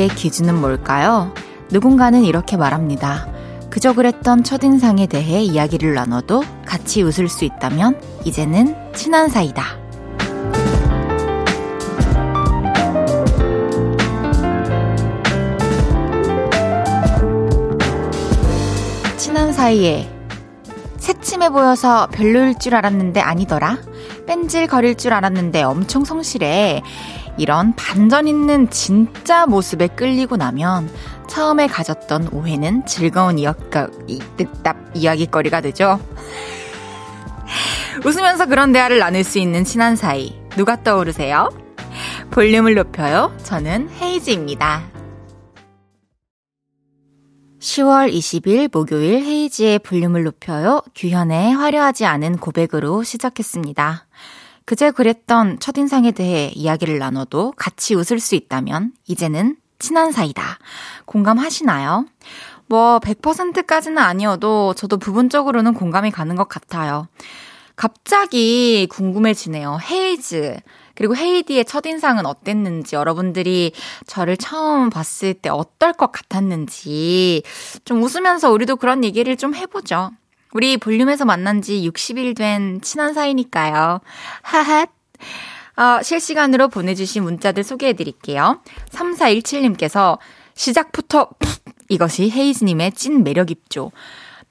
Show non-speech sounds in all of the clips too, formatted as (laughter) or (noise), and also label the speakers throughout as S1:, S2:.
S1: 사이의 기준은 뭘까요? 누군가는 이렇게 말합니다. 그저 그랬던 첫인상에 대해 이야기를 나눠도 같이 웃을 수 있다면 이제는 친한 사이다. 친한 사이에 새침해 보여서 별로일 줄 알았는데 아니더라. 뺀질 거릴 줄 알았는데 엄청 성실해. 이런 반전 있는 진짜 모습에 끌리고 나면 처음에 가졌던 오해는 즐거운 이어가, 뜻답 이야기거리가 되죠. (laughs) 웃으면서 그런 대화를 나눌 수 있는 친한 사이. 누가 떠오르세요? 볼륨을 높여요. 저는 헤이즈입니다. 10월 20일 목요일 헤이지의 볼륨을 높여요. 규현의 화려하지 않은 고백으로 시작했습니다. 그제 그랬던 첫인상에 대해 이야기를 나눠도 같이 웃을 수 있다면 이제는 친한 사이다. 공감하시나요? 뭐 100%까지는 아니어도 저도 부분적으로는 공감이 가는 것 같아요. 갑자기 궁금해지네요. 헤이즈. 그리고 헤이디의 첫인상은 어땠는지, 여러분들이 저를 처음 봤을 때 어떨 것 같았는지, 좀 웃으면서 우리도 그런 얘기를 좀 해보죠. 우리 볼륨에서 만난 지 60일 된 친한 사이니까요. 하핫. 어, 실시간으로 보내주신 문자들 소개해 드릴게요. 3417님께서 시작부터 (laughs) 이것이 헤이즈님의 찐 매력 입죠.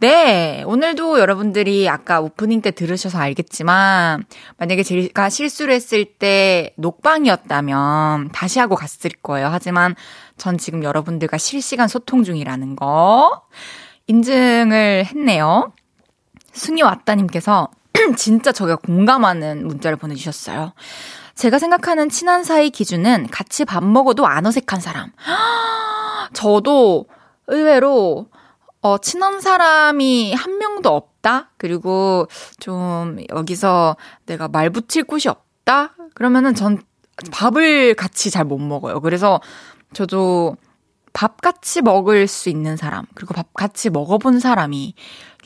S1: 네, 오늘도 여러분들이 아까 오프닝 때 들으셔서 알겠지만, 만약에 제가 실수를 했을 때 녹방이었다면 다시 하고 갔을 거예요. 하지만 전 지금 여러분들과 실시간 소통 중이라는 거 인증을 했네요. 승희 왔다님께서 (clears throat) 진짜 저가 공감하는 문자를 보내주셨어요. 제가 생각하는 친한 사이 기준은 같이 밥 먹어도 안 어색한 사람. (gasps) 저도 의외로 어, 친한 사람이 한 명도 없다? 그리고 좀 여기서 내가 말 붙일 곳이 없다? 그러면은 전 밥을 같이 잘 못 먹어요. 그래서 저도 밥 같이 먹을 수 있는 사람, 그리고 밥 같이 먹어본 사람이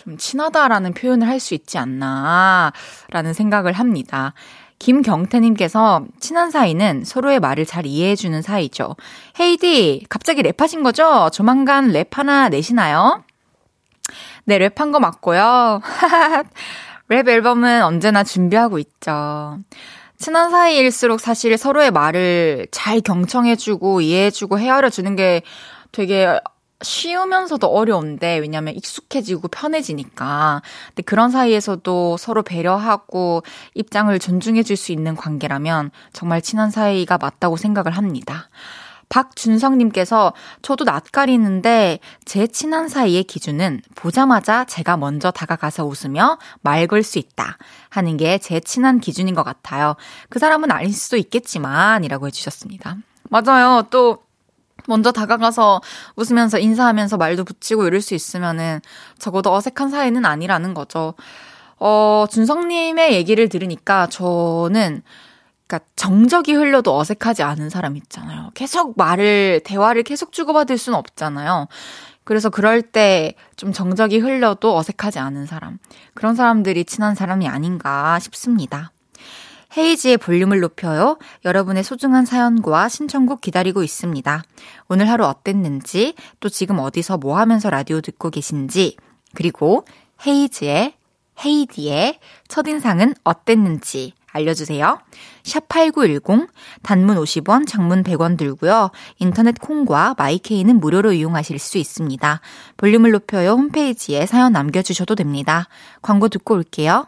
S1: 좀 친하다라는 표현을 할 수 있지 않나라는 생각을 합니다. 김경태님께서 친한 사이는 서로의 말을 잘 이해해주는 사이죠. 헤이디, 갑자기 랩하신 거죠? 조만간 랩 하나 내시나요? 네, 랩한 거 맞고요. (laughs) 랩 앨범은 언제나 준비하고 있죠. 친한 사이일수록 사실 서로의 말을 잘 경청해주고 이해해주고 헤아려주는 게 되게 쉬우면서도 어려운데 왜냐면 익숙해지고 편해지니까. 근데 그런 사이에서도 서로 배려하고 입장을 존중해 줄 수 있는 관계라면 정말 친한 사이가 맞다고 생각을 합니다. 박준성님께서 저도 낯가리는데 제 친한 사이의 기준은 보자마자 제가 먼저 다가가서 웃으며 말 걸 수 있다 하는 게 제 친한 기준인 것 같아요. 그 사람은 아닐 수도 있겠지만 이라고 해주셨습니다. 맞아요. 또 먼저 다가가서 웃으면서 인사하면서 말도 붙이고 이럴 수 있으면은 적어도 어색한 사이는 아니라는 거죠. 어, 준성님의 얘기를 들으니까 저는 그러니까 정적이 흘려도 어색하지 않은 사람 있잖아요. 계속 말을 대화를 계속 주고받을 수는 없잖아요. 그래서 그럴 때 좀 정적이 흘려도 어색하지 않은 사람. 그런 사람들이 친한 사람이 아닌가 싶습니다. 헤이지의 볼륨을 높여요. 여러분의 소중한 사연과 신청곡 기다리고 있습니다. 오늘 하루 어땠는지, 또 지금 어디서 뭐 하면서 라디오 듣고 계신지, 그리고 헤이지의, 헤이디의 첫인상은 어땠는지 알려주세요. 샵8910, 단문 50원, 장문 100원 들고요. 인터넷 콩과 마이케이는 무료로 이용하실 수 있습니다. 볼륨을 높여요 홈페이지에 사연 남겨주셔도 됩니다. 광고 듣고 올게요.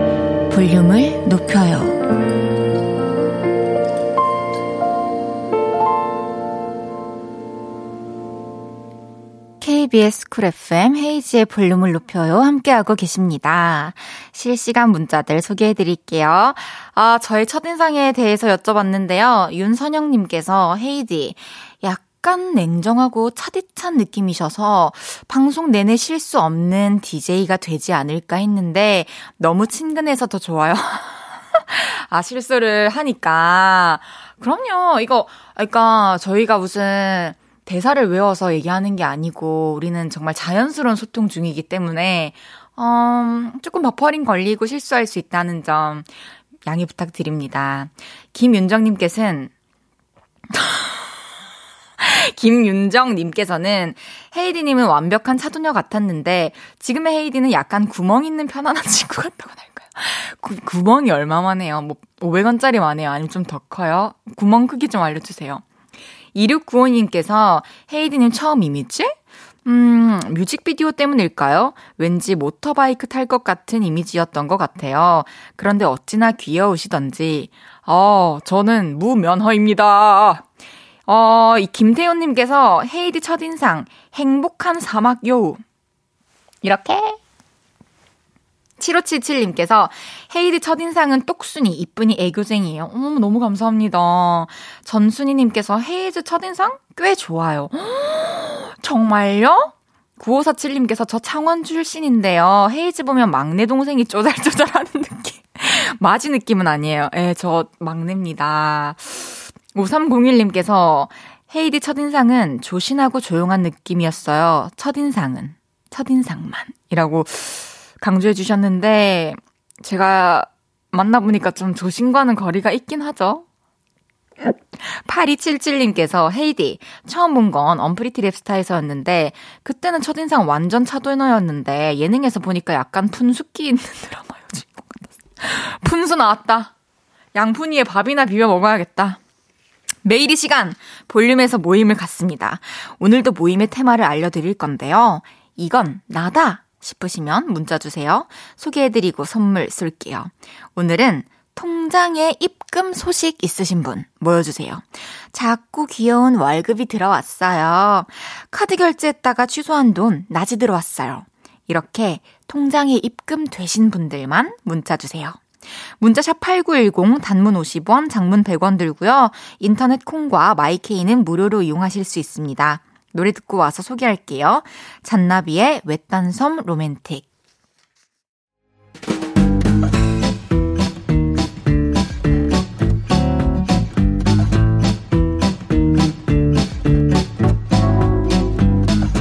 S1: KBS 쿨 FM 헤이지의 볼륨을 높여요. 함께하고 계십니다. 실시간 문자들 소개해 드릴게요. 아, 저의 첫인상에 대해서 여쭤봤는데요. 윤선영님께서 헤이디, 약간 냉정하고 차디찬 느낌이셔서 방송 내내 실수 없는 DJ가 되지 않을까 했는데 너무 친근해서 더 좋아요. (laughs) 아, 실수를 하니까. 그럼요. 이거, 그러니까 저희가 무슨 대사를 외워서 얘기하는 게 아니고 우리는 정말 자연스러운 소통 중이기 때문에 음, 조금 버퍼링 걸리고 실수할 수 있다는 점 양해 부탁드립니다. 김윤정님께서는 (laughs) 김윤정님께서는 헤이디님은 완벽한 차도녀 같았는데 지금의 헤이디는 약간 구멍 있는 편안한 (laughs) 친구 같다고 할까요? 구, 구멍이 얼마만 해요? 뭐 500원짜리 만해요? 아니면 좀 더 커요? 구멍 크기 좀 알려주세요. 2695님께서 헤이디님 처음 이미지? 음, 뮤직비디오 때문일까요? 왠지 모터바이크 탈 것 같은 이미지였던 것 같아요. 그런데 어찌나 귀여우시던지. 어, 저는 무면허입니다. 어, 이 김태훈님께서 헤이디 첫인상, 행복한 사막 여우. 이렇게 7577님께서 헤이디 첫인상은 똑순이, 이쁜이 애교쟁이에요. 어머, 너무 감사합니다. 전순이님께서 헤이디 첫인상? 꽤 좋아요. (gasps) 정말요? 9547님께서 저 창원 출신인데요. 헤이디 보면 막내 동생이 쪼잘쪼잘 하는 느낌. (laughs) 맏이 느낌은 아니에요. 예, 저 막내입니다. 5301님께서 헤이디 첫인상은 조신하고 조용한 느낌이었어요. 첫인상은. 첫인상만. 이라고 강조해 주셨는데, 제가 만나보니까 좀 조신과는 거리가 있긴 하죠. 8277님께서 헤이디 처음 본 건 언프리티 랩스타에서였는데 그때는 첫인상 완전 차도너였는데 예능에서 보니까 약간 푼숙기 있는 (laughs) 같았어. 푼수 나왔다. 양푼이에 밥이나 비벼 먹어야겠다. 매일 이 시간 볼륨에서 모임을 갖습니다. 오늘도 모임의 테마를 알려드릴 건데요. 이건 나다 싶으시면 문자 주세요. 소개해드리고 선물 쏠게요. 오늘은 통장에 입금 소식 있으신 분 모여주세요. 자꾸 귀여운 월급이 들어왔어요. 카드 결제했다가 취소한 돈 낮이 들어왔어요. 이렇게 통장에 입금되신 분들만 문자 주세요. 문자샵 8910 단문 50원, 장문 100원 들고요. 인터넷 콩과 마이케이는 무료로 이용하실 수 있습니다. 노래 듣고 와서 소개할게요. 잔나비의 외딴 섬 로맨틱.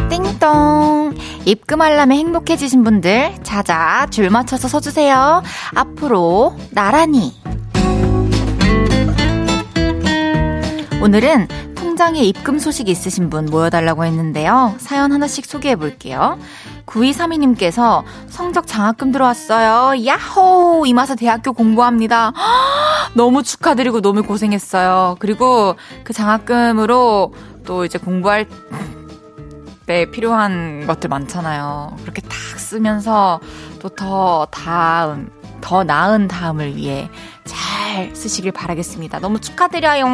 S1: 띵동. 입금알람에 행복해지신 분들, 자자, 줄 맞춰서 서주세요. 앞으로, 나란히. 오늘은 통장에 입금 소식 있으신 분 모여달라고 했는데요. 사연 하나씩 소개해 볼게요. 9232님께서 성적 장학금 들어왔어요. 야호! 이마서 대학교 공부합니다. 너무 축하드리고 너무 고생했어요. 그리고 그 장학금으로 또 이제 공부할 때 필요한 것들 많잖아요. 그렇게 탁 쓰면서 또 더 다음, 더 나은 다음을 위해 잘 쓰시길 바라겠습니다. 너무 축하드려요.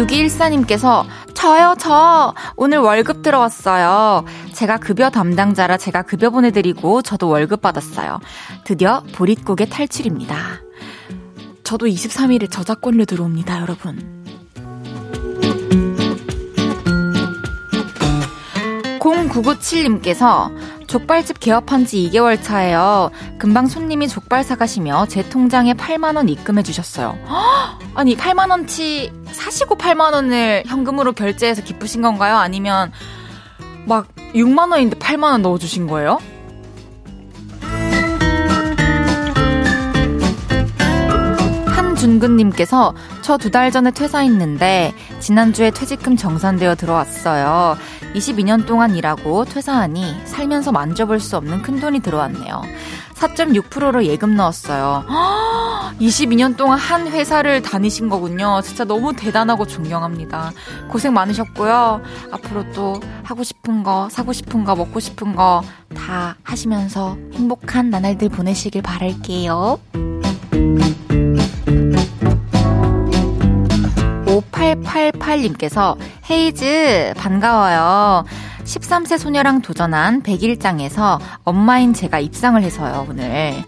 S1: 6214님께서 저요, 저. 오늘 월급 들어왔어요. 제가 급여 담당자라 제가 급여 보내드리고 저도 월급 받았어요. 드디어 보릿고개 탈출입니다. 저도 23일에 저작권료 들어옵니다, 여러분. 0997님께서 족발집 개업한 지 2개월 차예요. 금방 손님이 족발 사가시며 제 통장에 8만원 입금해 주셨어요. (gasps) 아니, 8만원치 사시고 8만원을 현금으로 결제해서 기쁘신 건가요? 아니면 막 6만원인데 8만원 넣어주신 거예요? 준근님께서 저 두 달 전에 퇴사했는데 지난주에 퇴직금 정산되어 들어왔어요. 22년 동안 일하고 퇴사하니 살면서 만져볼 수 없는 큰 돈이 들어왔네요. 4.6%로 예금 넣었어요. (gasps) 22년 동안 한 회사를 다니신 거군요. 진짜 너무 대단하고 존경합니다. 고생 많으셨고요. 앞으로 또 하고 싶은 거, 사고 싶은 거, 먹고 싶은 거 다 하시면서 행복한 나날들 보내시길 바랄게요. 5888님께서 헤이즈 반가워요. 13세 소녀랑 도전한 100일장에서 엄마인 제가 입상을 해서요, 오늘.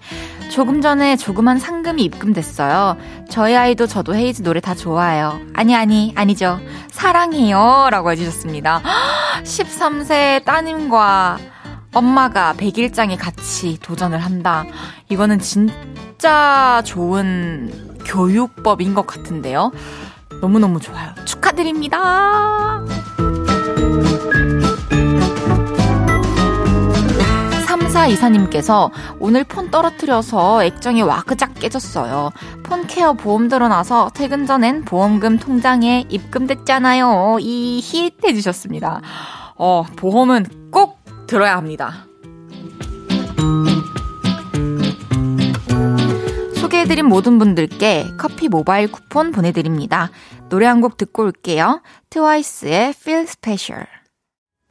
S1: 조금 전에 조그만 상금이 입금됐어요. 저희 아이도 저도 헤이즈 노래 다 좋아해요. 아니, 아니, 아니죠. 사랑해요. 라고 해주셨습니다. (gasps) 13세 따님과 엄마가 백일장에 같이 도전을 한다. 이거는 진짜 좋은 교육법인 것 같은데요. 너무너무 좋아요. 축하드립니다. 34 이사님께서 오늘 폰 떨어뜨려서 액정이 와그작 깨졌어요. 폰 케어 보험 들어나서 퇴근 전엔 보험금 통장에 입금됐잖아요. 이 히트 해주셨습니다. 어, 보험은 꼭 들어야 합니다. 소개해드린 모든 분들께 커피 모바일 쿠폰 보내드립니다. 노래 한 곡 듣고 올게요. 트와이스의 Feel Special.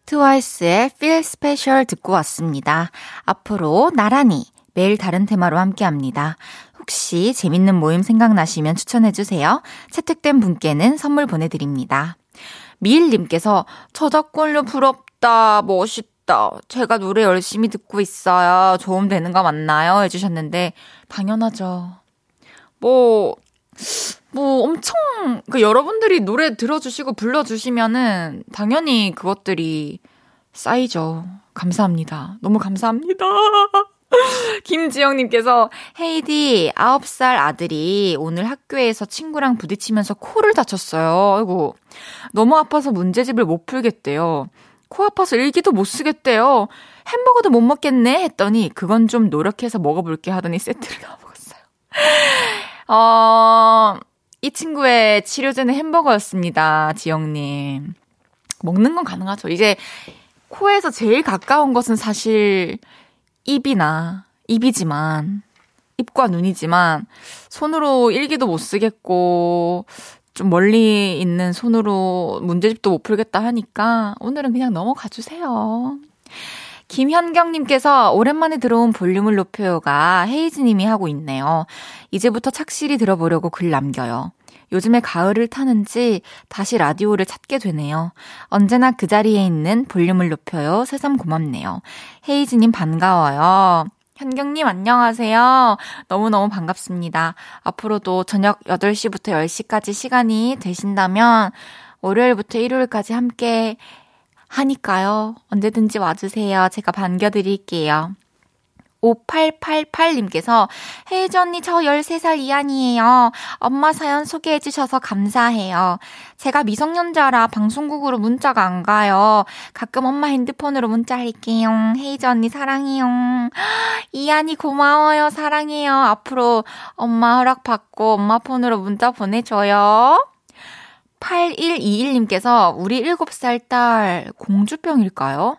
S1: 트와이스의 Feel Special 듣고 왔습니다. 앞으로 나란히 매일 다른 테마로 함께 합니다. 혹시 재밌는 모임 생각나시면 추천해주세요. 채택된 분께는 선물 보내드립니다. 미일님께서 저작권료 부럽다, 멋있다. 제가 노래 열심히 듣고 있어요. 도움 되는 거 맞나요? 해주셨는데, 당연하죠. 뭐, 뭐 엄청 그 여러분들이 노래 들어주시고 불러주시면은 당연히 그것들이 쌓이죠. 감사합니다. 너무 감사합니다. (laughs) 김지영님께서 헤이디 9살 아들이 오늘 학교에서 친구랑 부딪히면서 코를 다쳤어요. 아이고 너무 아파서 문제집을 못 풀겠대요. 코 아파서 일기도 못 쓰겠대요. 햄버거도 못 먹겠네 했더니 그건 좀 노력해서 먹어볼게 하더니 세트를 (laughs) 다 먹었어요. 어, 이 친구의 치료제는 햄버거였습니다. 지영님. 먹는 건 가능하죠. 이제 코에서 제일 가까운 것은 사실 입이나 입이지만 입과 눈이지만 손으로 일기도 못 쓰겠고 좀 멀리 있는 손으로 문제집도 못 풀겠다 하니까 오늘은 그냥 넘어가 주세요. 김현경님께서 오랜만에 들어온 볼륨을 높여요가 헤이즈님이 하고 있네요. 이제부터 착실히 들어보려고 글 남겨요. 요즘에 가을을 타는지 다시 라디오를 찾게 되네요. 언제나 그 자리에 있는 볼륨을 높여요. 새삼 고맙네요. 헤이즈님 반가워요. 현경님 안녕하세요. 너무너무 반갑습니다. 앞으로도 저녁 8시부터 10시까지 시간이 되신다면 월요일부터 일요일까지 함께 하니까요. 언제든지 와주세요. 제가 반겨드릴게요. 5888님께서 혜지 언니 저 13살 이한이에요. 엄마 사연 소개해 주셔서 감사해요. 제가 미성년자라 방송국으로 문자가 안 가요. 가끔 엄마 핸드폰으로 문자 할게요. 혜지 언니 사랑해요. (gasps) 이한이 고마워요. 사랑해요. 앞으로 엄마 허락 받고 엄마 폰으로 문자 보내줘요. 8121님께서 우리 7살 딸 공주병일까요?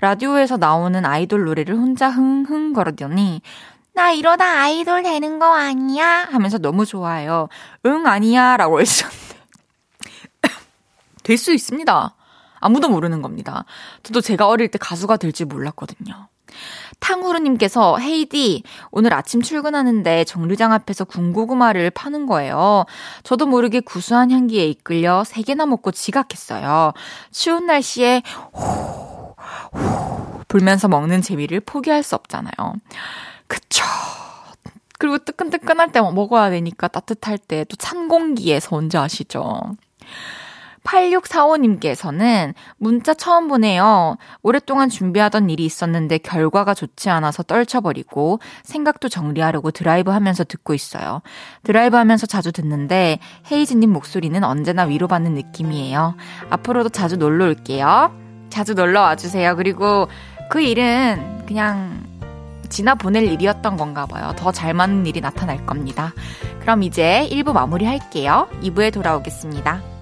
S1: 라디오에서 나오는 아이돌 노래를 혼자 흥흥 거르더니 나 이러다 아이돌 되는 거 아니야? 하면서 너무 좋아요. 응, 아니야. 라고 해주셨는데. (laughs) 될 수 있습니다. 아무도 모르는 겁니다. 저도 제가 어릴 때 가수가 될지 몰랐거든요. 탕후루님께서 헤이디 오늘 아침 출근하는데 정류장 앞에서 군고구마를 파는 거예요. 저도 모르게 구수한 향기에 이끌려 3개나 먹고 지각했어요. 추운 날씨에 호, 호 불면서 먹는 재미를 포기할 수 없잖아요. 그쵸. 그리고 뜨끈뜨끈할 때 먹어야 되니까 따뜻할 때 또 찬 공기에서 언제 아시죠? 8645님께서는 문자 처음 보내요. 오랫동안 준비하던 일이 있었는데 결과가 좋지 않아서 떨쳐버리고 생각도 정리하려고 드라이브 하면서 듣고 있어요. 드라이브 하면서 자주 듣는데 헤이즈님 목소리는 언제나 위로받는 느낌이에요. 앞으로도 자주 놀러 올게요. 자주 놀러 와주세요. 그리고 그 일은 그냥 지나 보낼 일이었던 건가 봐요. 더 잘 맞는 일이 나타날 겁니다. 그럼 이제 1부 마무리 할게요. 2부에 돌아오겠습니다.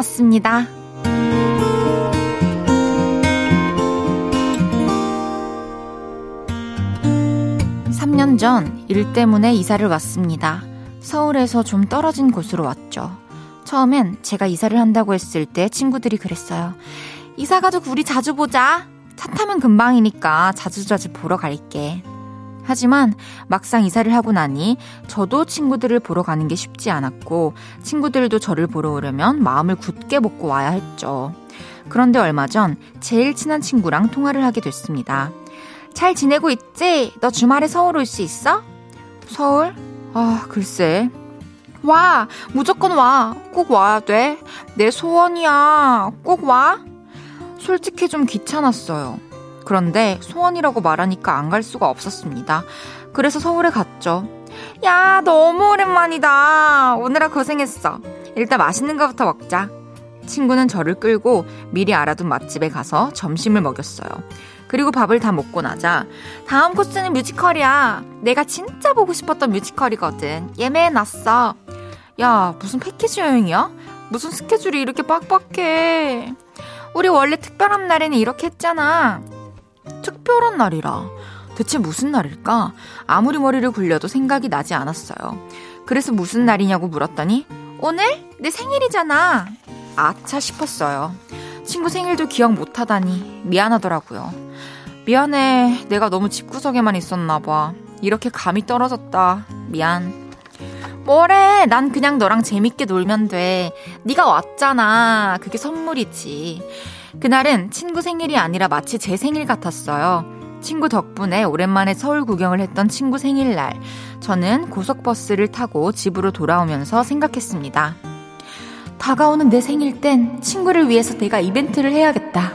S1: 다녀왔습니다. 3년 전일 때문에 이사를 왔습니다. 서울에서 좀 떨어진 곳으로 왔죠. 처음엔 제가 이사를 한다고 했을 때 친구들이 그랬어요. 이사 가족 우리 자주 보자. 차 타면 금방이니까 자주자주 보러 갈게. 하지만 막상 이사를 하고 나니 저도 친구들을 보러 가는 게 쉽지 않았고 친구들도 저를 보러 오려면 마음을 굳게 먹고 와야 했죠. 그런데 얼마 전 제일 친한 친구랑 통화를 하게 됐습니다. 잘 지내고 있지? 너 주말에 서울 올 수 있어? 서울? 아, 글쎄. 와! 무조건 와! 꼭 와야 돼! 내 소원이야! 꼭 와! 솔직히 좀 귀찮았어요. 그런데 소원이라고 말하니까 안 갈 수가 없었습니다. 그래서 서울에 갔죠. 야, 너무 오랜만이다. 오늘아 고생했어. 일단 맛있는 거부터 먹자. 친구는 저를 끌고 미리 알아둔 맛집에 가서 점심을 먹였어요. 그리고 밥을 다 먹고 나자 다음 코스는 뮤지컬이야. 내가 진짜 보고 싶었던 뮤지컬이거든. 예매해놨어. 야, 무슨 패키지 여행이야? 무슨 스케줄이 이렇게 빡빡해. 우리 원래 특별한 날에는 이렇게 했잖아. 특별한 날이라. 대체 무슨 날일까? 아무리 머리를 굴려도 생각이 나지 않았어요. 그래서 무슨 날이냐고 물었더니 오늘 내 생일이잖아. 아차 싶었어요. 친구 생일도 기억 못하다니 미안하더라고요. 미안해. 내가 너무 집구석에만 있었나 봐. 이렇게 감이 떨어졌다. 미안. 뭐래? 난 그냥 너랑 재밌게 놀면 돼. 네가 왔잖아. 그게 선물이지. 그날은 친구 생일이 아니라 마치 제 생일 같았어요. 친구 덕분에 오랜만에 서울 구경을 했던 친구 생일날. 저는 고속버스를 타고 집으로 돌아오면서 생각했습니다. 다가오는 내 생일 땐 친구를 위해서 내가 이벤트를 해야겠다.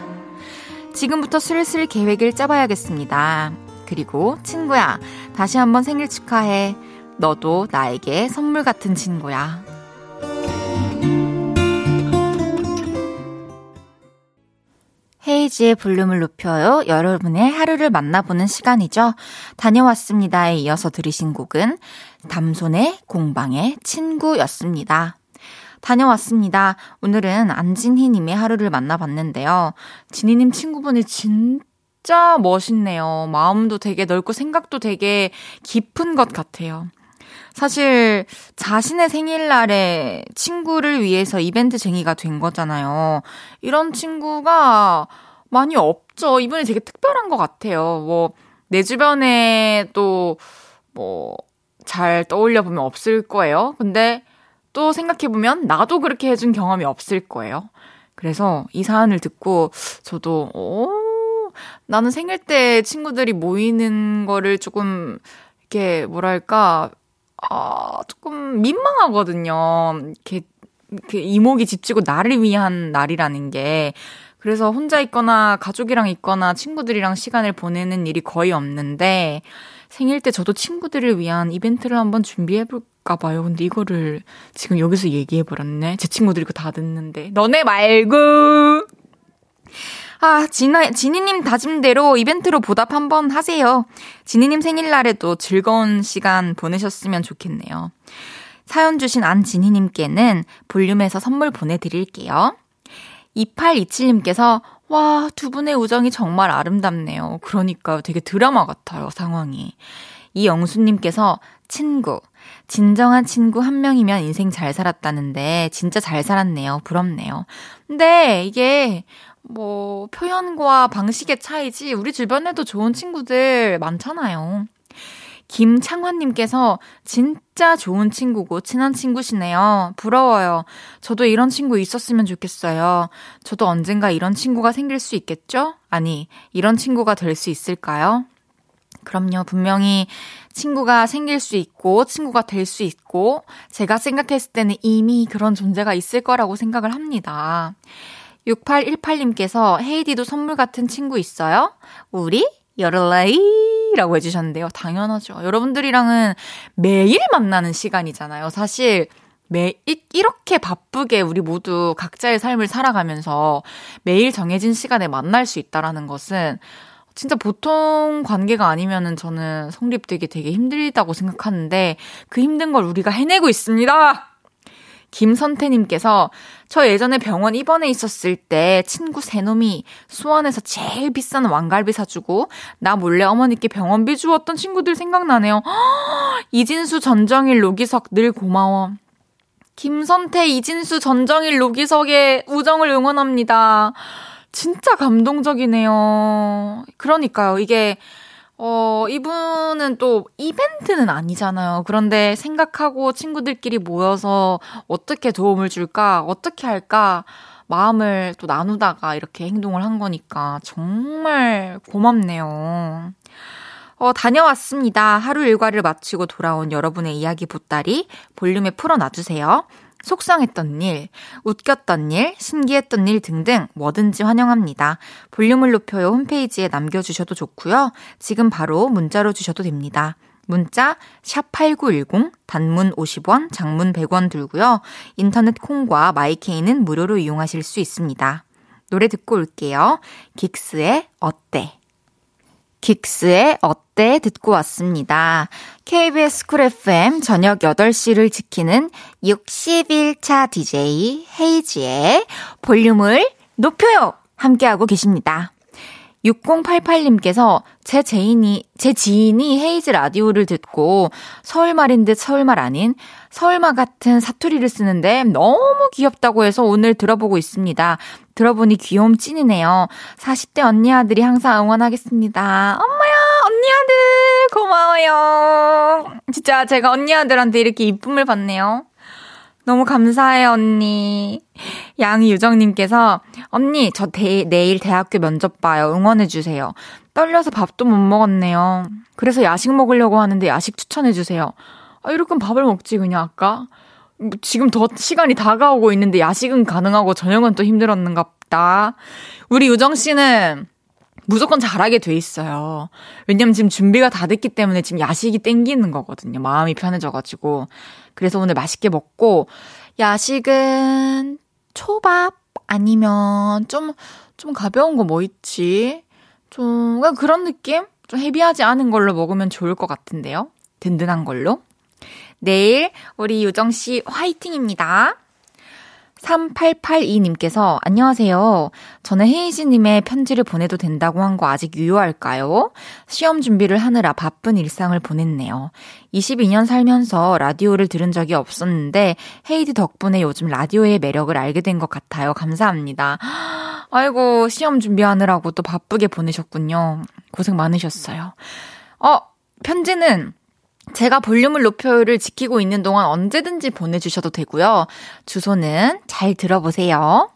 S1: 지금부터 슬슬 계획을 짜봐야겠습니다. 그리고 친구야, 다시 한번 생일 축하해. 너도 나에게 선물 같은 친구야. 헤이지의 볼륨을 높여요. 여러분의 하루를 만나보는 시간이죠. 다녀왔습니다에 이어서 들으신 곡은 담손의 공방의 친구였습니다. 다녀왔습니다. 오늘은 안진희님의 하루를 만나봤는데요. 진희님 친구분이 진짜 멋있네요. 마음도 되게 넓고 생각도 되게 깊은 것 같아요. 사실 자신의 생일날에 친구를 위해서 이벤트쟁이가 된 거잖아요. 이런 친구가 많이 없죠. 이분이 되게 특별한 것 같아요. 뭐, 내 주변에 또, 뭐, 잘 떠올려 보면 없을 거예요. 근데 또 생각해 보면 나도 그렇게 해준 경험이 없을 거예요. 그래서 이 사연을 듣고 저도, 오, 나는 생일 때 친구들이 모이는 거를 조금, 이렇게, 뭐랄까, 아, 조금 민망하거든요. 이렇게, 이렇게 이목이 집지고 나를 위한 날이라는 게. 그래서 혼자 있거나 가족이랑 있거나 친구들이랑 시간을 보내는 일이 거의 없는데, 생일 때 저도 친구들을 위한 이벤트를 한번 준비해볼까 봐요. 근데 이거를 지금 여기서 얘기해버렸네. 제 친구들이 그거 다 듣는데. 너네 말고! 아, 진아, 지니님 다짐대로 이벤트로 보답 한번 하세요. 지니님 생일날에도 즐거운 시간 보내셨으면 좋겠네요. 사연 주신 안지니님께는 볼륨에서 선물 보내드릴게요. 2827님께서 와, 두 분의 우정이 정말 아름답네요. 그러니까 되게 드라마 같아요, 상황이. 이영수님께서 친구. 진정한 친구 한 명이면 인생 잘 살았다는데, 진짜 잘 살았네요. 부럽네요. 근데 이게, 뭐, 표현과 방식의 차이지, 우리 주변에도 좋은 친구들 많잖아요. 김창환님께서 진짜 좋은 친구고 친한 친구시네요. 부러워요. 저도 이런 친구 있었으면 좋겠어요. 저도 언젠가 이런 친구가 생길 수 있겠죠? 아니, 이런 친구가 될 수 있을까요? 그럼요. 분명히 친구가 생길 수 있고, 친구가 될 수 있고, 제가 생각했을 때는 이미 그런 존재가 있을 거라고 생각을 합니다. 6818님께서 헤이디도 선물 같은 친구 있어요? 우리? 여럴라이 라고 해주셨는데요. 당연하죠. 여러분들이랑은 매일 만나는 시간이잖아요. 사실 매 이렇게 바쁘게 우리 모두 각자의 삶을 살아가면서 매일 정해진 시간에 만날 수 있다라는 것은 진짜 보통 관계가 아니면은 저는 성립되기 되게 힘들다고 생각하는데 그 힘든 걸 우리가 해내고 있습니다. 김선태님께서 저 예전에 병원 입원해 있었을 때 친구 세 놈이 수원에서 제일 비싼 왕갈비 사주고 나 몰래 어머니께 병원비 주었던 친구들 생각나네요. (gasps) 이진수, 전정일, 로기석 늘 고마워. 김선태, 이진수, 전정일, 로기석의 우정을 응원합니다. 진짜 감동적이네요. 그러니까요. 이게 어, 이분은 또 이벤트는 아니잖아요. 그런데 생각하고 친구들끼리 모여서 어떻게 도움을 줄까, 어떻게 할까, 마음을 또 나누다가 이렇게 행동을 한 거니까 정말 고맙네요. 어, 다녀왔습니다. 하루 일과를 마치고 돌아온 여러분의 이야기 보따리 볼륨에 풀어놔주세요. 속상했던 일, 웃겼던 일, 신기했던 일 등등 뭐든지 환영합니다. 볼륨을 높여요 홈페이지에 남겨주셔도 좋고요. 지금 바로 문자로 주셔도 됩니다. 문자 샵8910 단문 50원, 장문 100원 들고요. 인터넷 콩과 마이케이는 무료로 이용하실 수 있습니다. 노래 듣고 올게요. 긱스의 어때? 긱스의 어때 듣고 왔습니다. KBS 쿨 FM 저녁 8시를 지키는 60일차 DJ 헤이즈의 볼륨을 높여요! 함께하고 계십니다. 6088님께서 제 지인이, 제 지인이 헤이즈 라디오를 듣고 서울말인 듯 서울말 아닌 서울말 같은 사투리를 쓰는데 너무 귀엽다고 해서 오늘 들어보고 있습니다. 들어보니 귀여움 찐이네요. 40대 언니 아들이 항상 응원하겠습니다. 엄마야, 언니 아들, 고마워요. 진짜 제가 언니 아들한테 이렇게 이쁨을 받네요. 너무 감사해요, 언니. 양유정님께서, 언니, 저 대, 내일 대학교 면접 봐요. 응원해주세요. 떨려서 밥도 못 먹었네요. 그래서 야식 먹으려고 하는데 야식 추천해주세요. 아, 이렇게 밥을 먹지, 그냥 아까? 뭐 지금 더 시간이 다가오고 있는데 야식은 가능하고 저녁은 또 힘들었는갑다. 우리 유정 씨는 무조건 잘하게 돼 있어요. 왜냐면 지금 준비가 다 됐기 때문에 지금 야식이 땡기는 거거든요. 마음이 편해져가지고. 그래서 오늘 맛있게 먹고, 야식은 초밥 아니면 좀, 좀 가벼운 거 뭐 있지? 좀, 그런 느낌? 좀 헤비하지 않은 걸로 먹으면 좋을 것 같은데요? 든든한 걸로. 내일 우리 유정 씨 화이팅입니다. 3882님께서 안녕하세요. 저는 혜이지님의 편지를 보내도 된다고 한 거 아직 유효할까요? 시험 준비를 하느라 바쁜 일상을 보냈네요. 22년 살면서 라디오를 들은 적이 없었는데 헤이디 덕분에 요즘 라디오의 매력을 알게 된 것 같아요. 감사합니다. (gasps) 아이고 시험 준비하느라고 또 바쁘게 보내셨군요. 고생 많으셨어요. 어 편지는 제가 볼륨을 높여를 지키고 있는 동안 언제든지 보내주셔도 되고요. 주소는 잘 들어보세요.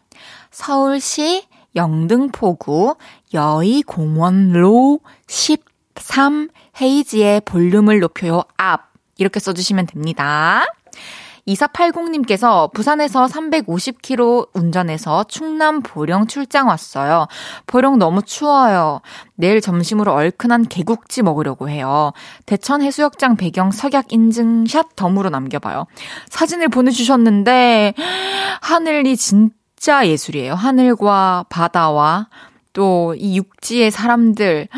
S1: 서울시 영등포구 여의공원로 13 헤이지의 볼륨을 높여요 앞 이렇게 써주시면 됩니다. 2480님께서 부산에서 350km 운전해서 충남 보령 출장 왔어요. 보령 너무 추워요. 내일 점심으로 얼큰한 개국지 먹으려고 해요. 대천 해수욕장 배경 석약 인증샷 덤으로 남겨봐요. 사진을 보내주셨는데, 하늘이 진짜 예술이에요. 하늘과 바다와 또 이 육지의 사람들,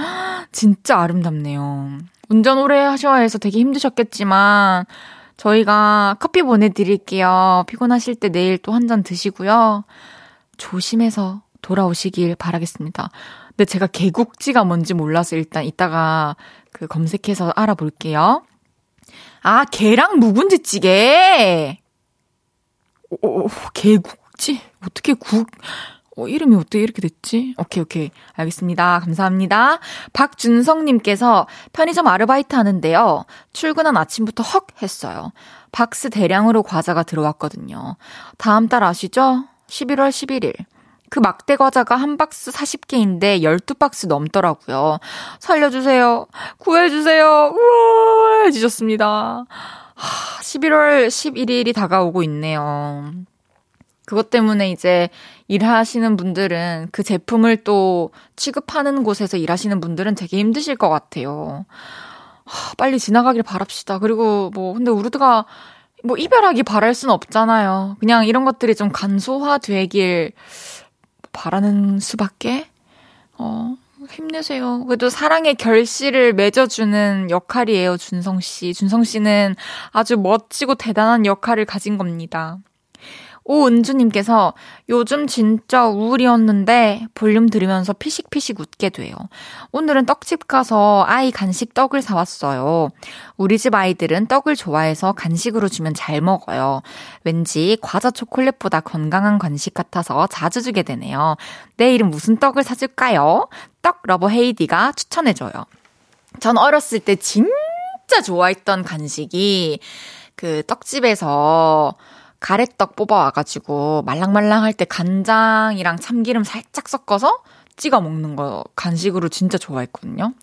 S1: 진짜 아름답네요. 운전 오래 하셔야 해서 되게 힘드셨겠지만, 저희가 커피 보내드릴게요. 피곤하실 때 내일 또 한 잔 드시고요. 조심해서 돌아오시길 바라겠습니다. 근데 제가 개국지가 뭔지 몰라서 일단 이따가 그 검색해서 알아볼게요. 아, 개랑 묵은지 찌개! 오, 개국지? 어떻게 국, 어, 이름이 어떻게 이렇게 됐지? 오케이, 오케이. 알겠습니다. 감사합니다. 박준성님께서 편의점 아르바이트 하는데요. 출근한 아침부터 헉 했어요. 박스 대량으로 과자가 들어왔거든요. 다음 달 아시죠? 11월 11일. 그 막대 과자가 한 박스 40개인데 12박스 넘더라고요. 살려주세요. 구해주세요. 우와, 해주셨습니다. 하, 11월 11일이 다가오고 있네요. 그것 때문에 이제 일하시는 분들은 그 제품을 또 취급하는 곳에서 일하시는 분들은 되게 힘드실 것 같아요. 하, 빨리 지나가길 바랍시다. 그리고 뭐, 근데 우리가 뭐 이별하기 바랄 순 없잖아요. 그냥 이런 것들이 좀 간소화되길 바라는 수밖에? 어, 힘내세요. 그래도 사랑의 결실을 맺어주는 역할이에요, 준성 씨. 준성 씨는 아주 멋지고 대단한 역할을 가진 겁니다. 오은주님께서 요즘 진짜 우울이었는데 볼륨 들으면서 피식피식 웃게 돼요. 오늘은 떡집 가서 아이 간식 떡을 사왔어요. 우리 집 아이들은 떡을 좋아해서 간식으로 주면 잘 먹어요. 왠지 과자 초콜릿보다 건강한 간식 같아서 자주 주게 되네요. 내일은 무슨 떡을 사줄까요? 떡 lover 헤이디가 추천해줘요. 전 어렸을 때 진짜 좋아했던 간식이 그 떡집에서 가래떡 뽑아와가지고 말랑말랑할 때 간장이랑 참기름 살짝 섞어서 찍어 먹는 거 간식으로 진짜 좋아했거든요.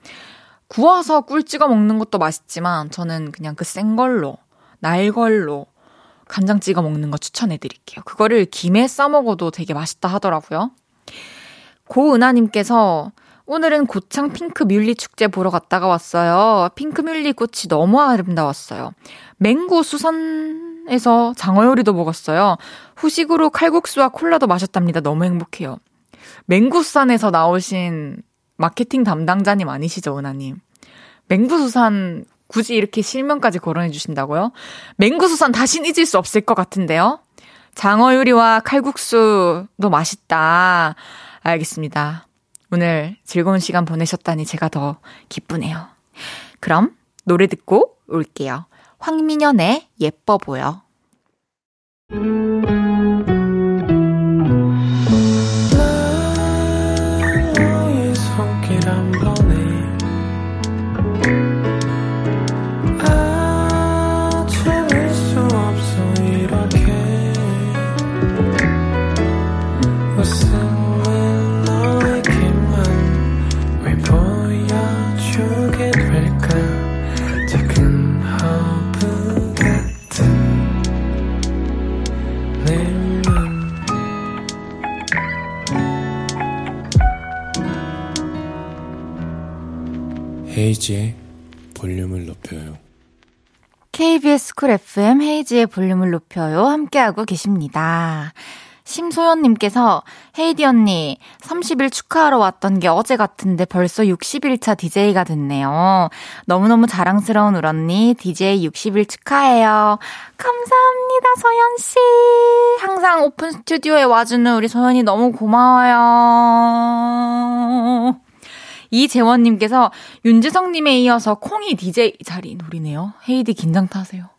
S1: 구워서 꿀 찍어 먹는 것도 맛있지만 저는 그냥 그센 걸로, 날 걸로 간장 찍어 먹는 거 추천해 드릴게요. 그거를 김에 싸 먹어도 되게 맛있다 하더라고요. 고은하님께서 오늘은 고창 핑크 뮬리 축제 보러 갔다가 왔어요. 핑크 뮬리 꽃이 너무 아름다웠어요. 맹구 수산 에서 장어 요리도 먹었어요. 후식으로 칼국수와 콜라도 마셨답니다. 너무 행복해요. 맹구수산에서 나오신 마케팅 담당자님 아니시죠, 은하님? 맹구수산 굳이 이렇게 실명까지 거론해 주신다고요? 맹구수산 다신 잊을 수 없을 것 같은데요? 장어 요리와 칼국수도 맛있다. 알겠습니다. 오늘 즐거운 시간 보내셨다니 제가 더 기쁘네요. 그럼 노래 듣고 올게요. 황민현의 예뻐 보여.
S2: 헤이즈의 볼륨을 높여요.
S1: KBS 쿨 FM 헤이즈의 볼륨을 높여요. 함께하고 계십니다. 심소연님께서 헤이디 언니 30일 축하하러 왔던 게 어제 같은데 벌써 60일차 DJ가 됐네요. 너무너무 자랑스러운 울 언니 DJ 60일 축하해요. 감사합니다 소연씨. 항상 오픈 스튜디오에 와주는 우리 소연이 너무 고마워요. 이재원님께서 윤지성님에 이어서 콩이 DJ 자리 노리네요. 헤이디 긴장 타세요.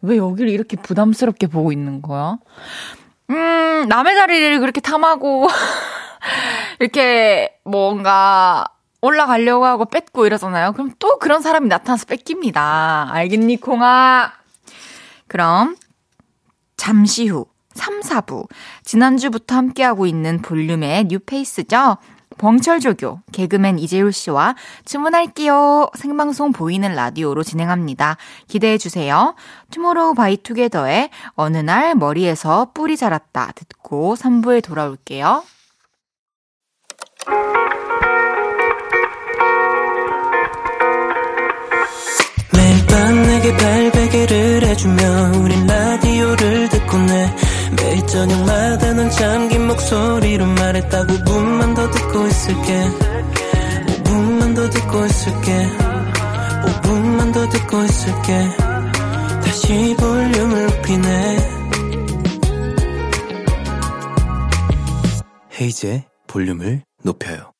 S1: 왜 여기를 이렇게 부담스럽게 보고 있는 거야? 음, 남의 자리를 그렇게 탐하고, (laughs) 이렇게 뭔가 올라가려고 하고 뺏고 이러잖아요. 그럼 또 그런 사람이 나타나서 뺏깁니다. 알겠니, 콩아? 그럼, 잠시 후, 3, 4부. 지난주부터 함께하고 있는 볼륨의 뉴페이스죠? 벙철조교, 개그맨 이재율 씨와 주문할게요. 생방송 보이는 라디오로 진행합니다. 기대해 주세요. 투모로우 바이 투게더의 어느 날 머리에서 뿔이 자랐다 듣고 3부에 돌아올게요. 매일 밤 내게 팔베개를 해주며 우린 라디오를 듣고 내 매일 저녁마다 넌 잠긴 목소리로 말했다 5분만 더 듣고 있을게. 5분만 더 듣고 있을게. 5분만 더 듣고 있을게. 다시 볼륨을 높이네. 헤이즈의 볼륨을 높여요.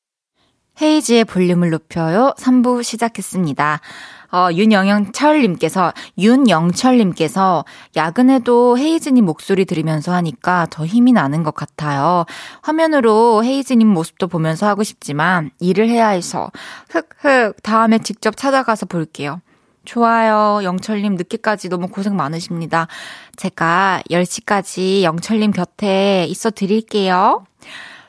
S1: 헤이즈의 볼륨을 높여요. 3부 시작했습니다 어, 윤영철님께서, 윤영철님께서, 야근해도 헤이즈님 목소리 들으면서 하니까 더 힘이 나는 것 같아요. 화면으로 헤이즈님 모습도 보면서 하고 싶지만, 일을 해야 해서, 흑흑, 다음에 직접 찾아가서 볼게요. 좋아요. 영철님 늦게까지 너무 고생 많으십니다. 제가 10시까지 영철님 곁에 있어 드릴게요.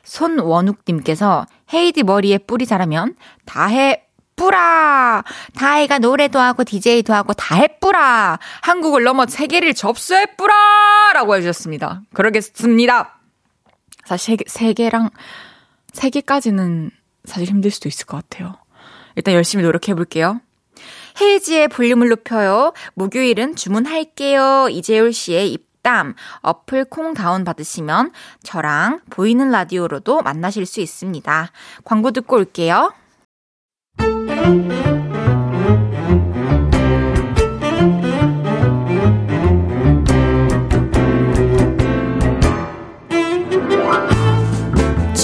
S1: 손원욱님께서 헤이디 머리에 뿌리 자라면 다해 뿌라! 다혜가 노래도 하고 DJ도 하고 다 해뿌라! 한국을 넘어 세계를 접수해뿌라! 라고 해주셨습니다. 그러겠습니다. 사실 세, 개랑, 세 개까지는 사실 힘들 수도 있을 것 같아요. 일단 열심히 노력해볼게요. 헤이지의 볼륨을 높여요. 목요일은 주문할게요. 이재율 씨의 입담. 어플 콩 다운 받으시면 저랑 보이는 라디오로도 만나실 수 있습니다. 광고 듣고 올게요.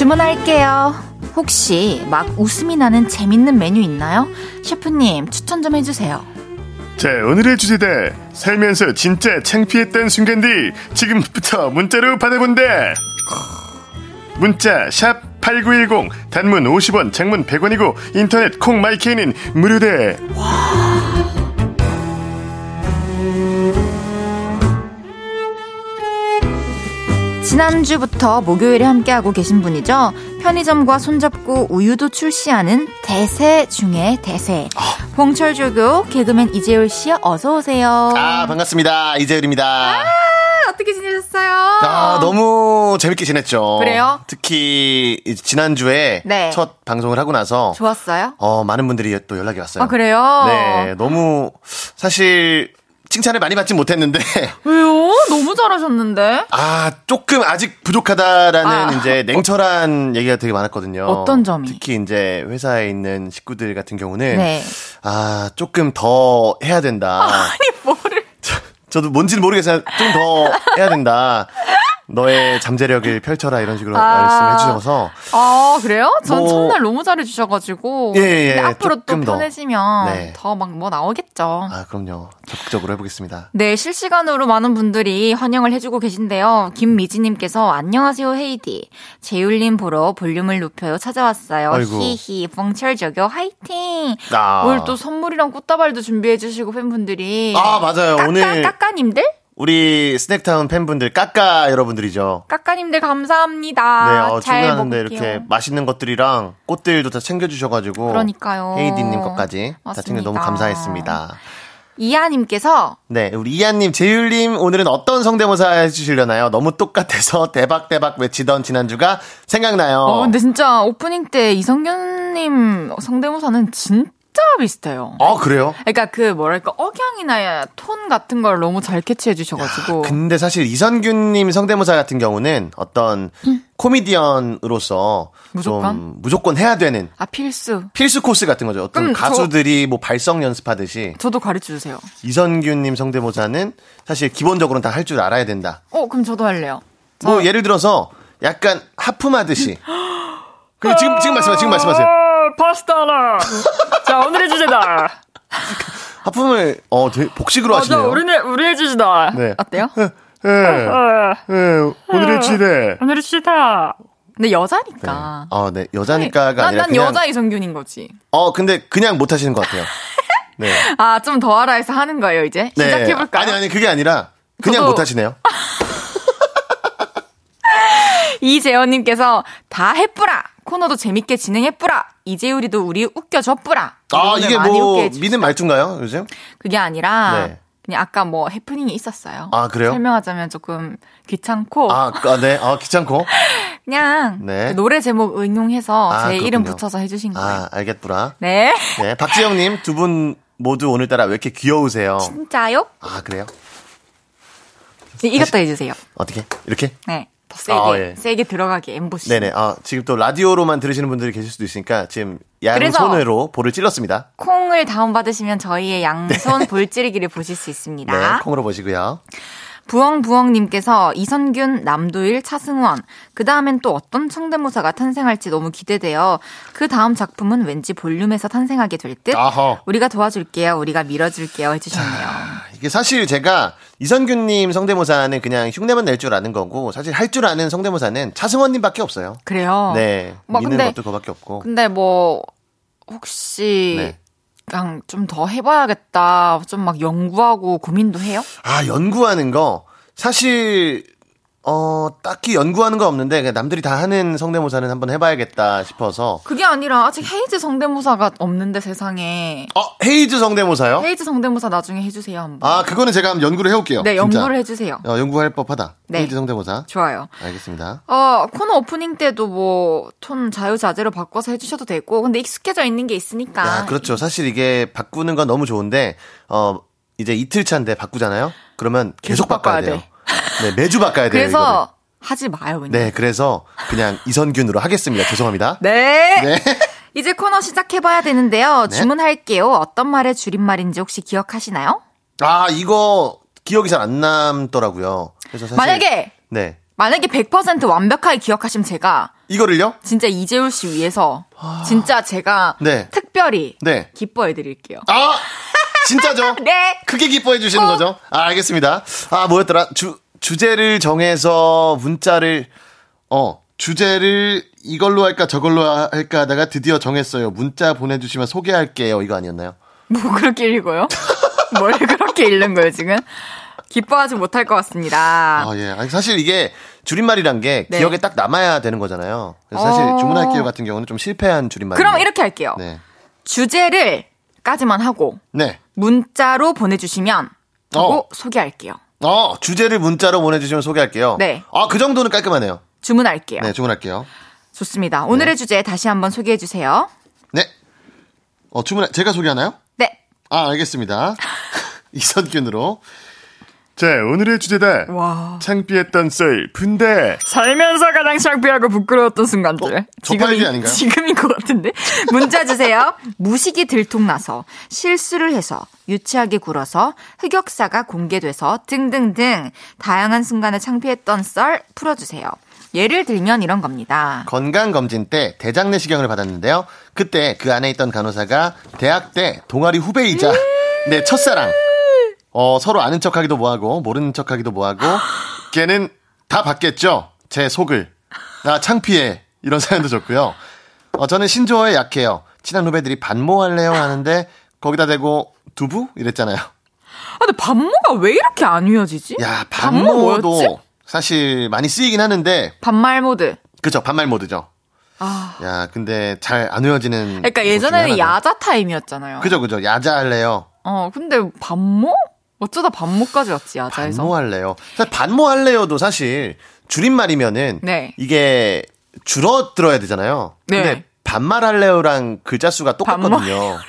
S1: 주문할게요. 혹시 막 웃음이 나는 재밌는 메뉴 있나요? 셰프님 추천 좀 해주세요.
S3: 제 오늘의 주제대 살면서 진짜 창피했던 순간들 지금부터 문자로 받아본대. 문자 샵 8910 단문 50원 장문 100원이고 인터넷 콩 마이케이는 무료다.
S1: 지난주부터 목요일에 함께하고 계신 분이죠. 편의점과 손잡고 우유도 출시하는 대세 중에 대세. 봉철조교 개그맨 이재율 씨 어서 오세요.
S4: 아, 반갑습니다. 이재율입니다.
S1: 어떻게 지내셨어요?
S4: 아, 너무 재밌게 지냈죠.
S1: 그래요?
S4: 특히 이 지난주에
S1: 네.
S4: 첫 방송을 하고 나서
S1: 좋았어요?
S4: 어, 많은 분들이 또 연락이 왔어요.
S1: 아 그래요?
S4: 네, 너무 사실 칭찬을 많이 받진 못했는데 (laughs)
S1: 왜요? 너무 잘하셨는데.
S4: 아, 조금 아직 부족하다라는
S1: 아.
S4: 이제 냉철한 얘기가 되게 많았거든요.
S1: 어떤 점이?
S4: 특히 이제 회사에 있는 식구들 같은 경우는
S1: 네.
S4: 아, 조금 더 해야 된다. (laughs)
S1: 아니 뭐를?
S4: 저도 뭔지는 모르겠어요. 좀 더 해야 된다. 너의 잠재력을 펼쳐라 이런 식으로
S1: 아.
S4: 말씀해 주셔서
S1: 아 그래요? 전
S4: 뭐-
S1: 첫날 너무 잘해 주셔가지고.
S4: 예, 예,
S1: 근데 앞으로 또. 편해지면
S4: 네.
S1: 더막 뭐 나오겠죠.
S4: 아 그럼요 적극적으로 해보겠습니다.
S1: 네, 실시간으로 많은 분들이 환영을 해주고 계신데요. 김미지님께서 안녕하세요, 헤이디. 재율님 보러 볼륨을 높여요 찾아왔어요.
S4: 아이고.
S1: 히히, 뻥철저교 화이팅!
S4: 아.
S1: 오늘 또 선물이랑 꽃다발도 준비해 주시고 팬분들이.
S4: 아 맞아요
S1: 까까,
S4: 오늘
S1: 까까님들?
S4: 우리 스낵타운 팬분들 까까 여러분들이죠.
S1: 까까님들
S4: 네,
S1: 감사합니다.
S4: 어,
S1: 잘
S4: 주문하는데
S1: 먹을게요.
S4: 이렇게 맛있는 것들이랑 꽃들도 다 챙겨주셔가지고
S1: 그러니까요.
S4: 헤이디님 것까지 다
S1: 맞습니다.
S4: 챙겨 너무 감사했습니다.
S1: 이하님께서
S4: 네, 우리 이한님, 재율님 오늘은 어떤 성대모사 해주시려나요? 너무 똑같아서 대박 대박 외치던 지난주가 생각나요.
S1: 어, 근데 진짜 오프닝 때 이성균님 성대모사는 진짜 비슷해요.
S4: 어, 그래요?
S1: 그러니까 그 뭐랄까 억양이나 톤 같은 걸 너무 잘 캐치해 주셔가지고
S4: 근데 사실 이선균님 성대모사 같은 경우는 어떤 코미디언으로서
S1: 무조건?
S4: 좀 무조건 해야 되는
S1: 아 필수
S4: 필수 코스 같은 거죠. 어떤
S1: 저-
S4: 가수들이 뭐 발성 연습하듯이
S1: 저도 가르쳐 주세요.
S4: 이선균님 성대모사는 사실 기본적으로는 다 할 줄 알아야 된다.
S1: 어 그럼 저도 할래요.
S4: 뭐 예를 들어서 약간 하품하듯이. (gasps) 그 지금 지금 말씀하세요. 지금 말씀하세요.
S1: 파스타라. (laughs) 자 오늘의 주제다.
S4: 하품을 어 되게 복식으로 하시네요.
S1: 우리의 주제다.
S4: 네.
S1: 어때요?
S3: 예, 예, 오늘의 주제.
S1: 오늘의 주제다. 근데 여자니까.
S4: 어, 네 여자니까가
S1: 난,
S4: 아니라
S1: 난
S4: 그냥
S1: 여자 이성균인 거지.
S4: 어 근데 그냥 못 하시는 것 같아요. 네. (laughs)
S1: 아 좀 더 알아 해서 하는 거예요 이제.
S4: 네.
S1: 시작해 볼까요?
S4: 아니 아니 그게 아니라 그냥
S1: 저도-
S4: 못 하시네요. (laughs)
S1: 이재현님께서 다 해뿌라 코너도 재밌게 진행해뿌라 이재율이도 우리 웃겨줘 뿌라
S4: 아
S1: 오늘
S4: 이게 뭐. 미는 말투인가요 요즘?
S1: 그게 아니라
S4: 네.
S1: 그냥 아까 뭐 해프닝이 있었어요.
S4: 아, 그래요?
S1: 설명하자면 조금 귀찮고
S4: 아, 아, 네. 아, 귀찮고. (laughs)
S1: 그냥
S4: 네.
S1: 그 노래 제목 응용해서
S4: 아,
S1: 제 이름
S4: 그렇군요.
S1: 붙여서 해주신 거예요.
S4: 아, 알겠구나.
S1: 네.
S4: 네. 박지영님, 두 분 모두 오늘따라 왜 이렇게 귀여우세요?
S1: 진짜요?
S4: 아, 그래요?
S1: 네, 이것도 해주세요.
S4: 어떻게? 이렇게?
S1: 네. 더 세게
S4: 아, 예.
S1: 세게 들어가게 엠보시.
S4: 네네. 아, 지금 또 라디오로만 들으시는 분들이 계실 수도 있으니까 지금 양손으로 볼을 찔렀습니다.
S1: 콩을 다운 받으시면 저희의 양손 볼찌르기를 보실 수 있습니다.
S4: 네. 콩으로 보시고요.
S1: 부엉부엉님께서 이선균, 남도일, 차승원. 그 다음엔 또 어떤 성대모사가 탄생할지 너무 기대돼요. 그 다음 작품은 왠지 볼륨에서 탄생하게 될 듯.
S4: 아허.
S1: 우리가 도와줄게요. 우리가 밀어줄게요. 해주셨네요.
S4: 이게 사실 제가 이선균님 성대모사는 그냥 흉내만 낼 줄 아는 거고 사실 할 줄 아는 성대모사는 차승원님밖에 없어요.
S1: 그래요.
S4: 네.
S1: 뭐
S4: 미는
S1: 근데-
S4: 것도 그거밖에 없고.
S1: 근데 뭐 혹시
S4: 네.
S1: 그냥 좀 더 해봐야겠다. 좀 막 연구하고 고민도 해요?
S4: 아, 연구하는 거. 사실, 어, 딱히 연구하는 거 없는데, 그냥 남들이 다 하는 성대모사는 한번 해봐야겠다 싶어서.
S1: 그게 아니라 아직 헤이즈 성대모사가 없는데 세상에.
S4: 어, 헤이즈 성대모사요?
S1: 헤이즈 성대모사 나중에 해주세요 한번.
S4: 아, 그거는 제가 한번 연구를 해올게요.
S1: 네,
S4: 진짜.
S1: 연구를 해주세요.
S4: 어, 연구할 법하다.
S1: 네.
S4: 헤이즈 성대모사.
S1: 좋아요.
S4: 알겠습니다.
S1: 어, 코너 오프닝 때도 뭐, 톤 자유자재로 바꿔서 해주셔도 되고, 근데 익숙해져 있는 게 있으니까.
S4: 야, 그렇죠. 사실 이게 바꾸는 건 너무 좋은데, 어, 이제 이틀 차인데 바꾸잖아요? 그러면 계속,
S1: 계속
S4: 바꿔야,
S1: 바꿔야
S4: 돼요. 네, 매주 바꿔야 돼요. 이거를.
S1: 그래서 하지 마요, 그냥.
S4: 네, 그래서 그냥 이선균으로 하겠습니다. 죄송합니다.
S1: 네.
S4: 네. (laughs)
S1: 이제 코너 시작해봐야 되는데요.
S4: 네.
S1: 주문할게요. 어떤 말의 줄임말인지 혹시 기억하시나요?
S4: 아, 이거 기억이 잘 안 남더라고요. 그래서 사실.
S1: 만약에,
S4: 네.
S1: 만약에 100% 완벽하게 기억하시면 제가
S4: 이거를요?
S1: 진짜 이재울 씨 위해서 진짜 제가
S4: 네.
S1: 특별히
S4: 네.
S1: 기뻐해 드릴게요.
S4: 아! (laughs) 진짜죠? (laughs)
S1: 네.
S4: 크게 기뻐해 주시는
S1: 어.
S4: 거죠? 아, 알겠습니다. 아, 뭐였더라? 주, 주제를 정해서 문자를, 어, 주제를 이걸로 할까 저걸로 할까 하다가 드디어 정했어요. 문자 보내주시면 소개할게요. 이거 아니었나요?
S1: 뭐 그렇게 읽어요? (laughs) 뭘 그렇게 읽는 거예요, 지금? 기뻐하지 못할 것 같습니다.
S4: 아, 예. 아니, 사실 이게 줄임말이란 게
S1: 네.
S4: 기억에 딱 남아야 되는 거잖아요. 그래서 사실
S1: 어.
S4: 주문할게요 같은 경우는 좀 실패한 줄임말.
S1: 그럼 이렇게 할게요.
S4: 네.
S1: 주제를 까지만 하고
S4: 네.
S1: 문자로 보내주시면 그리고
S4: 어.
S1: 소개할게요.
S4: 어, 주제를 문자로 보내주시면 소개할게요.
S1: 네.
S4: 아, 그 정도는 깔끔하네요.
S1: 주문할게요.
S4: 네, 주문할게요.
S1: 좋습니다. 오늘의 주제 다시 한번 소개해 주세요.
S4: 네. 어, 주문, 제가 소개하나요?
S1: 네.
S4: 아, 알겠습니다. (laughs) 이선균으로.
S3: 자, 오늘의 주제다.
S1: 와.
S3: 창피했던 썰, 분대.
S1: 살면서 가장 창피하고 부끄러웠던 순간들.
S4: 어? 저 파일이 아닌가요?
S1: 지금인 것 같은데. (laughs) 문자 주세요. 무식이 들통나서, 실수를 해서, 유치하게 굴어서, 흑역사가 공개돼서 등등등 다양한 순간에 창피했던 썰 풀어주세요. 예를 들면 이런 겁니다.
S4: 건강검진 때 대장 내시경을 받았는데요. 그때 그 안에 있던 간호사가 대학 때 동아리 후배이자 내 첫사랑. 어, 서로 아는 척 하기도 뭐하고, 모르는 척 하기도 뭐하고, (gasps) 걔는 다 봤겠죠? 제 속을. 나 창피해. 이런 사연도 좋고요. 어, 저는 신조어에 약해요. 친한 후배들이 반모할래요? 하는데, 거기다 대고, 두부? 이랬잖아요.
S1: 아, 근데 반모가 왜 이렇게 안 이어지지?
S4: 야,
S1: 반모?
S4: 반모도 사실 많이 쓰이긴 하는데,
S1: 반말 모드.
S4: 그죠, 반말 모드죠.
S1: 아.
S4: 야, 근데 잘안 외워지는.
S1: 그러니까 예전에는. 야자 타임이었잖아요.
S4: 그죠, 그죠. 야자 할래요.
S1: 어, 근데 반모? 어쩌다 반모까지 왔지, 야자에서.
S4: 반모 할래요. 사실 반모 할래요도 사실 줄임말이면은
S1: 네.
S4: 이게 줄어들어야 되잖아요.
S1: 네.
S4: 근데 반말 할래요랑 글자 수가 똑같거든요.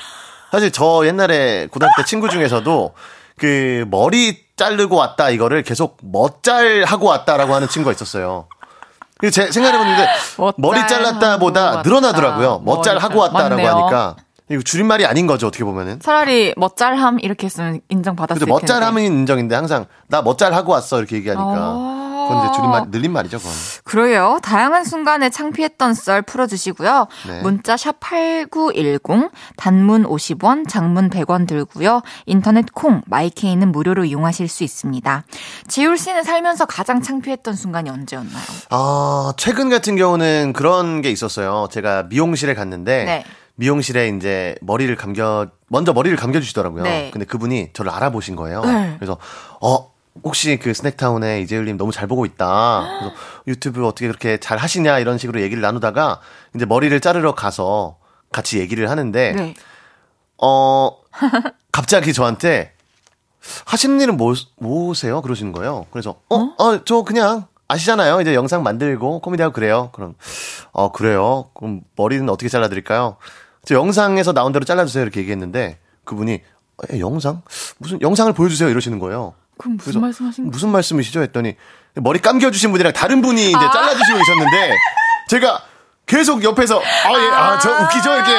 S4: 사실 저 옛날에 고등학교 때 친구 중에서도 그 머리 자르고 왔다 이거를 계속 멋잘 하고 왔다라고 하는 친구가 있었어요. 제 생각해보는데 머리 잘랐다보다
S1: 왔다.
S4: 늘어나더라고요. 멋잘 하고. 왔다라고
S1: 맞네요.
S4: 하니까 이거 줄임말이 아닌 거죠 어떻게 보면은.
S1: 차라리 멋잘함 이렇게 했으면 인정받았을 텐데.
S4: 멋잘함은 인정인데 항상 나 멋잘 하고 왔어 이렇게 얘기하니까
S1: 아.
S4: 그건 이제 줄임말 늘린 말이죠 그건.
S1: 그래요. 다양한 순간에 창피했던 썰 풀어주시고요.
S4: 네.
S1: 문자 샵 8910, 단문 50원, 장문 100원 들고요. 인터넷 콩, 마이케이는 무료로 이용하실 수 있습니다. 지울 씨는 살면서 가장 창피했던 순간이 언제였나요?
S4: 아 최근 같은 경우는 그런 게 있었어요. 제가 미용실에 갔는데
S1: 네.
S4: 미용실에 이제 머리를 감겨 먼저 머리를 감겨 주시더라고요.
S1: 네.
S4: 근데 그분이 저를 알아보신 거예요.
S1: 네.
S4: 그래서 어 혹시 그 스낵타운의 이재율님 너무 잘 보고 있다. 그래서 유튜브 어떻게 그렇게 잘 하시냐 이런 식으로 얘기를 나누다가 이제 머리를 자르러 가서 같이 얘기를 하는데
S1: 네.
S4: 어 (laughs) 갑자기 저한테 하시는 일은 뭐, 뭐세요? 그러시는 거예요. 그래서 어, 어, 저 그냥 아시잖아요. 이제 영상 만들고 코미디하고 그래요. 그럼 어 그래요. 그럼 머리는 어떻게 잘라드릴까요? 저 영상에서 나온 대로 잘라주세요. 이렇게 얘기했는데 그분이 에, 영상 무슨 영상을 보여주세요. 이러시는 거예요.
S1: 그럼 무슨 말씀하신?
S4: 무슨 말씀이시죠? 했더니 머리 감겨주신 분이랑 다른 분이 이제
S1: 아.
S4: 잘라주시고 계셨는데 제가 계속 옆에서 아 예아저 웃기죠 이렇게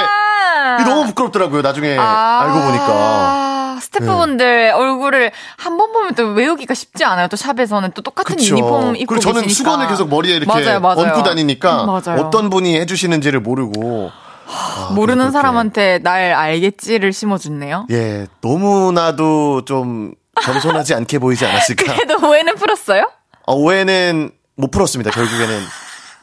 S4: 이게 너무 부끄럽더라고요. 나중에 알고 보니까.
S1: 아, 스태프분들 얼굴을 한 번 보면 또 외우기가 쉽지 않아요. 또 샵에서는 또 똑같은
S4: 그쵸.
S1: 유니폼 입고
S4: 그리고 저는
S1: 계시니까.
S4: 수건을 계속 머리에 이렇게
S1: 맞아요, 맞아요.
S4: 얹고 다니니까
S1: 음, 맞아요.
S4: 어떤 분이 해주시는지를 모르고 아,
S1: 모르는. 사람한테 날 알겠지를 심어줬네요.
S4: 예 너무나도 좀 겸손하지 (laughs) 않게 보이지 않았을까.
S1: 그래도 오해는 풀었어요?
S4: 어, 오해는 못 풀었습니다. 결국에는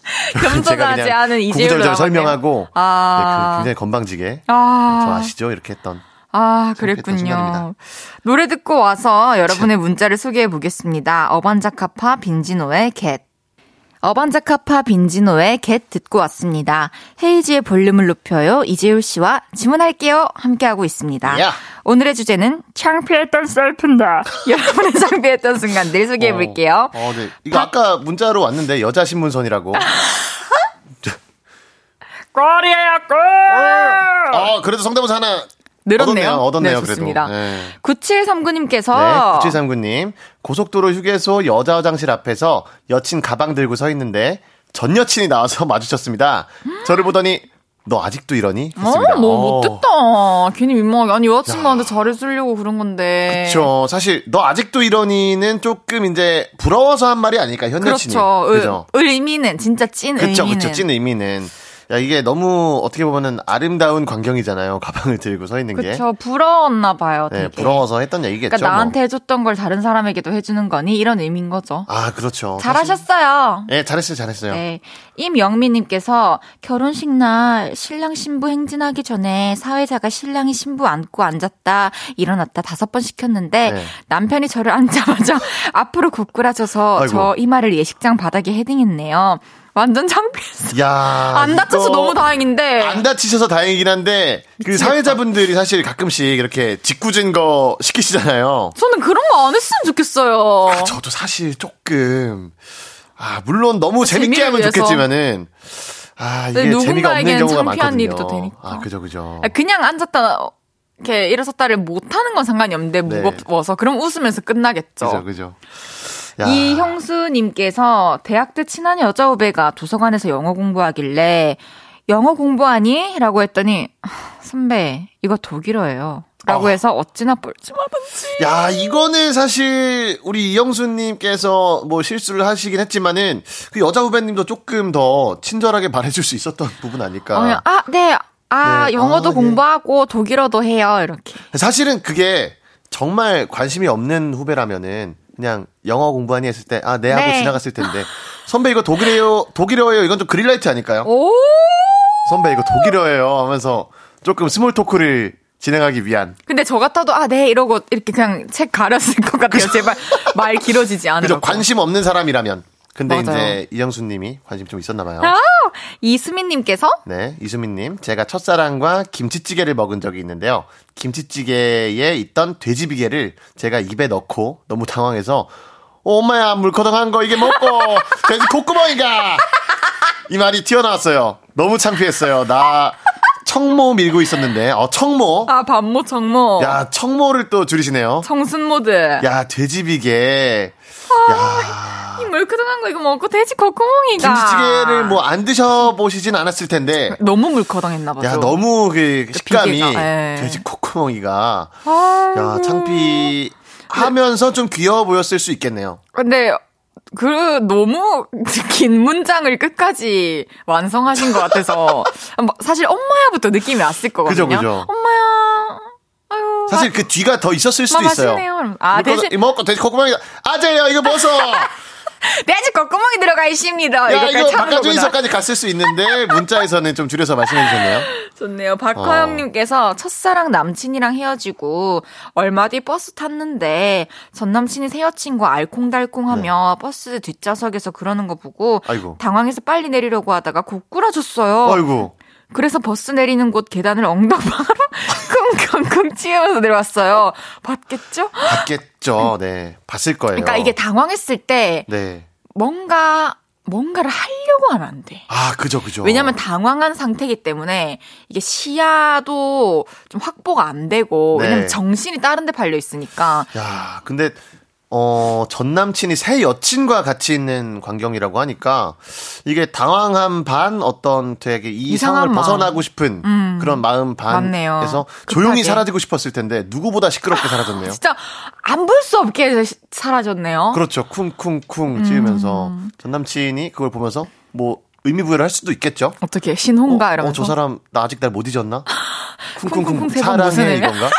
S4: (laughs)
S1: 겸손하지 않은 이재율로.
S4: 설명하고
S1: 아.
S4: 네, 그 굉장히 건방지게
S1: 아.
S4: 저 아시죠 이렇게 했던
S1: 아, 그랬군요. 노래 듣고 와서 여러분의 문자를 소개해 보겠습니다. 어반자카파 빈지노의 겟. 어반자카파 빈지노의 겟 듣고 왔습니다. 헤이지의 볼륨을 높여요. 이재율 씨와 질문할게요. 함께하고 있습니다.
S4: 야.
S1: 오늘의 주제는 창피했던 셀프다. (laughs) 여러분의 창피했던 순간들 소개해 볼게요.
S4: 어, 네. 이거 아까 문자로 왔는데 여자 신문선이라고. (laughs)
S1: 꼴이에요, 꼴!
S4: 아 그래도 성대모사 하나
S1: 늘었네요.
S4: 얻었네요. 얻었네요.
S1: 네,
S4: 그래도.
S1: 좋습니다.
S4: 네.
S1: 9739님께서
S4: 네, 9739님. 고속도로 휴게소 여자 화장실 앞에서 여친 가방 들고 서 있는데 전 여친이 나와서 (laughs) 마주쳤습니다. 저를 보더니 너 아직도 이러니?
S1: 어,
S4: 했습니다.
S1: 너무
S4: 어.
S1: 못됐다. 괜히 민망하게. 아니, 여자친구한테 잘해주려고 그런 건데.
S4: 그쵸. 사실, 너 아직도 이러니는 조금 이제 부러워서 한 말이 아닐까, 현 여친이.
S1: 그렇죠.
S4: 그죠.
S1: 의, 의미는, 진짜 찐
S4: 그쵸,
S1: 의미는.
S4: 그쵸. 찐 의미는. 야, 이게 너무 어떻게 보면은 아름다운 광경이잖아요. 가방을 들고 서 있는 게.
S1: 그쵸. 부러웠나 봐요. 되게.
S4: 네, 부러워서 했던 얘기겠죠.
S1: 그러니까
S4: 뭐.
S1: 나한테 해줬던 걸 다른 사람에게도 해주는 거니? 이런 의미인 거죠.
S4: 아, 그렇죠.
S1: 잘하셨어요.
S4: 네, 잘했어요, 잘했어요.
S1: 네. 임영미님께서 결혼식 날 신랑 신부 행진하기 전에 사회자가 신랑이 신부 안고 앉았다 일어났다 다섯 번 시켰는데
S4: 네.
S1: 남편이 저를 앉자마자 (laughs) 앞으로 고꾸라져서. 저 이마를 예식장 바닥에 헤딩했네요. 완전 창피했어.
S4: 야.
S1: 안 다쳐서 너무 다행인데.
S4: 안 다치셔서 다행이긴 한데, 그 사회자분들이 사실 가끔씩 이렇게 짓궂은 거 시키시잖아요.
S1: 저는 그런 거 안 했으면 좋겠어요.
S4: 저도 사실 조금, 아, 물론 너무 재밌게 하면
S1: 위해서.
S4: 좋겠지만은, 아, 이게
S1: 네,
S4: 재미가 없는 경우가 많거든요.
S1: 일이 또 되니까.
S4: 아, 그죠, 그죠.
S1: 그냥 앉았다 이렇게 일어섰다를 못 하는 건 상관이 없는데
S4: 네.
S1: 무거워서 그럼 웃으면서 끝나겠죠.
S4: 그죠, 그죠. 야.
S1: 이 형수님께서 대학 때 친한 여자 후배가 도서관에서 영어 공부하길래 영어 공부하니? 라고 했더니 선배 이거 독일어예요. 라고
S4: 어.
S1: 해서 어찌나 뻘쭘하던지.
S4: 야, 이거는 사실 우리 이영수님께서 뭐 실수를 하시긴 했지만은 그 여자 후배님도 조금 더 친절하게 말해줄 수 있었던 부분 아닐까.
S1: 어, 그냥 아, 네. 아,
S4: 네.
S1: 영어도
S4: 아, 네.
S1: 공부하고 독일어도 해요. 이렇게.
S4: 사실은 그게 정말 관심이 없는 후배라면은 그냥 영어 공부하니 했을 때 아, 네 하고
S1: 네.
S4: 지나갔을 텐데 선배 이거 독일어예요. 독일어예요. 이건 좀 그린라이트 아닐까요?
S1: 오!
S4: 선배 이거 독일어예요 하면서 조금 small talk를 진행하기 위한
S1: 근데 저 같아도 아, 네 이러고 이렇게 그냥 책 가렸을 것 같아요. 제발 말 길어지지 (laughs) 않으라고.
S4: 관심 없는 사람이라면 근데
S1: 맞아요.
S4: 이제 이영수님이 관심 좀 있었나 봐요.
S1: 아, 이수민님께서
S4: 네, 이수민님. 제가 첫사랑과 김치찌개를 먹은 적이 있는데요. 김치찌개에 있던 돼지비계를 제가 입에 넣고 너무 당황해서, 어, 엄마야, 물커덩한 거 이게 먹고, 돼지 콧구멍이가! 이 말이 튀어나왔어요. 너무 창피했어요. 나 청모 밀고 있었는데, 어, 청모.
S1: 아 반모 청모
S4: 야, 청모를 또 줄이시네요.
S1: 청순 모드.
S4: 야, 돼지비계. 야.
S1: 이 물크덩한 거 이거 먹고 돼지 콧구멍이가.
S4: 김치찌개를 뭐 안 드셔보시진 않았을 텐데,
S1: 너무 물커덩했나 봐요.
S4: 야, 너무 그 식감이
S1: 비계가, 예.
S4: 돼지 콧구멍이가. 야, 창피 하면서 좀 귀여워 보였을 수 있겠네요.
S1: 근데 그 너무 긴 문장을 끝까지 완성하신 것 같아서 뭐 (laughs) 사실 엄마야부터 느낌이 왔을 거거든요.
S4: 그죠, 그죠.
S1: 엄마야. 아유.
S4: 사실 그 뒤가 더 있었을 수도 있어요.
S1: 맛있네요. 아, 대신-
S4: 이거 먹고 돼지 콧구멍이가 아재요 이거 벗어. (laughs)
S1: 돼지 콧구멍이 들어가 있습니다.
S4: 야
S1: 이거.
S4: 바깥쪽에서까지 갔을 수 있는데 문자에서는 좀 줄여서 말씀해 주셨네요.
S1: 좋네요.
S4: 어.
S1: 박화영님께서 첫사랑 남친이랑 헤어지고 얼마 뒤 버스 탔는데 전 남친이 새 여친과 알콩달콩하며 버스 뒷좌석에서 그러는 거 보고
S4: 네. 아이고.
S1: 당황해서 빨리 내리려고 하다가 고꾸라졌어요.
S4: 아이고.
S1: 그래서 버스 내리는 곳 계단을 엉덩방아로 쿵쿵쿵 찧으면서 내려왔어요. 봤겠죠?
S4: 봤겠죠. 네. 봤을 거예요.
S1: 그러니까 이게 당황했을 때
S4: 네.
S1: 뭔가 뭔가를 하려고 하면 안 돼.
S4: 아, 그죠, 그죠.
S1: 왜냐면 당황한 상태이기 때문에 이게 시야도 좀 확보가 안 되고
S4: 네.
S1: 왜냐면 정신이 다른 데 팔려 있으니까
S4: 야, 근데 어, 전 남친이 새 여친과 같이 있는 광경이라고 하니까 이게 당황한 반 어떤 되게 이
S1: 이상한
S4: 상황을
S1: 마음.
S4: 벗어나고 싶은 그런 마음. 반에서. 조용히 사라지고 싶었을 텐데 누구보다 시끄럽게 사라졌네요.
S1: 진짜 안 볼 수 없게 시- 사라졌네요.
S4: 그렇죠. 쿵쿵쿵 지으면서
S1: 음.
S4: 전 남친이 그걸 보면서 뭐 의미 부여를 할 수도 있겠죠.
S1: 어떻게 신혼가
S4: 어,
S1: 이러면서
S4: 어, 저 사람 나 아직 날 못 잊었나? (laughs)
S1: 쿵쿵쿵
S4: 사랑해? 이건가?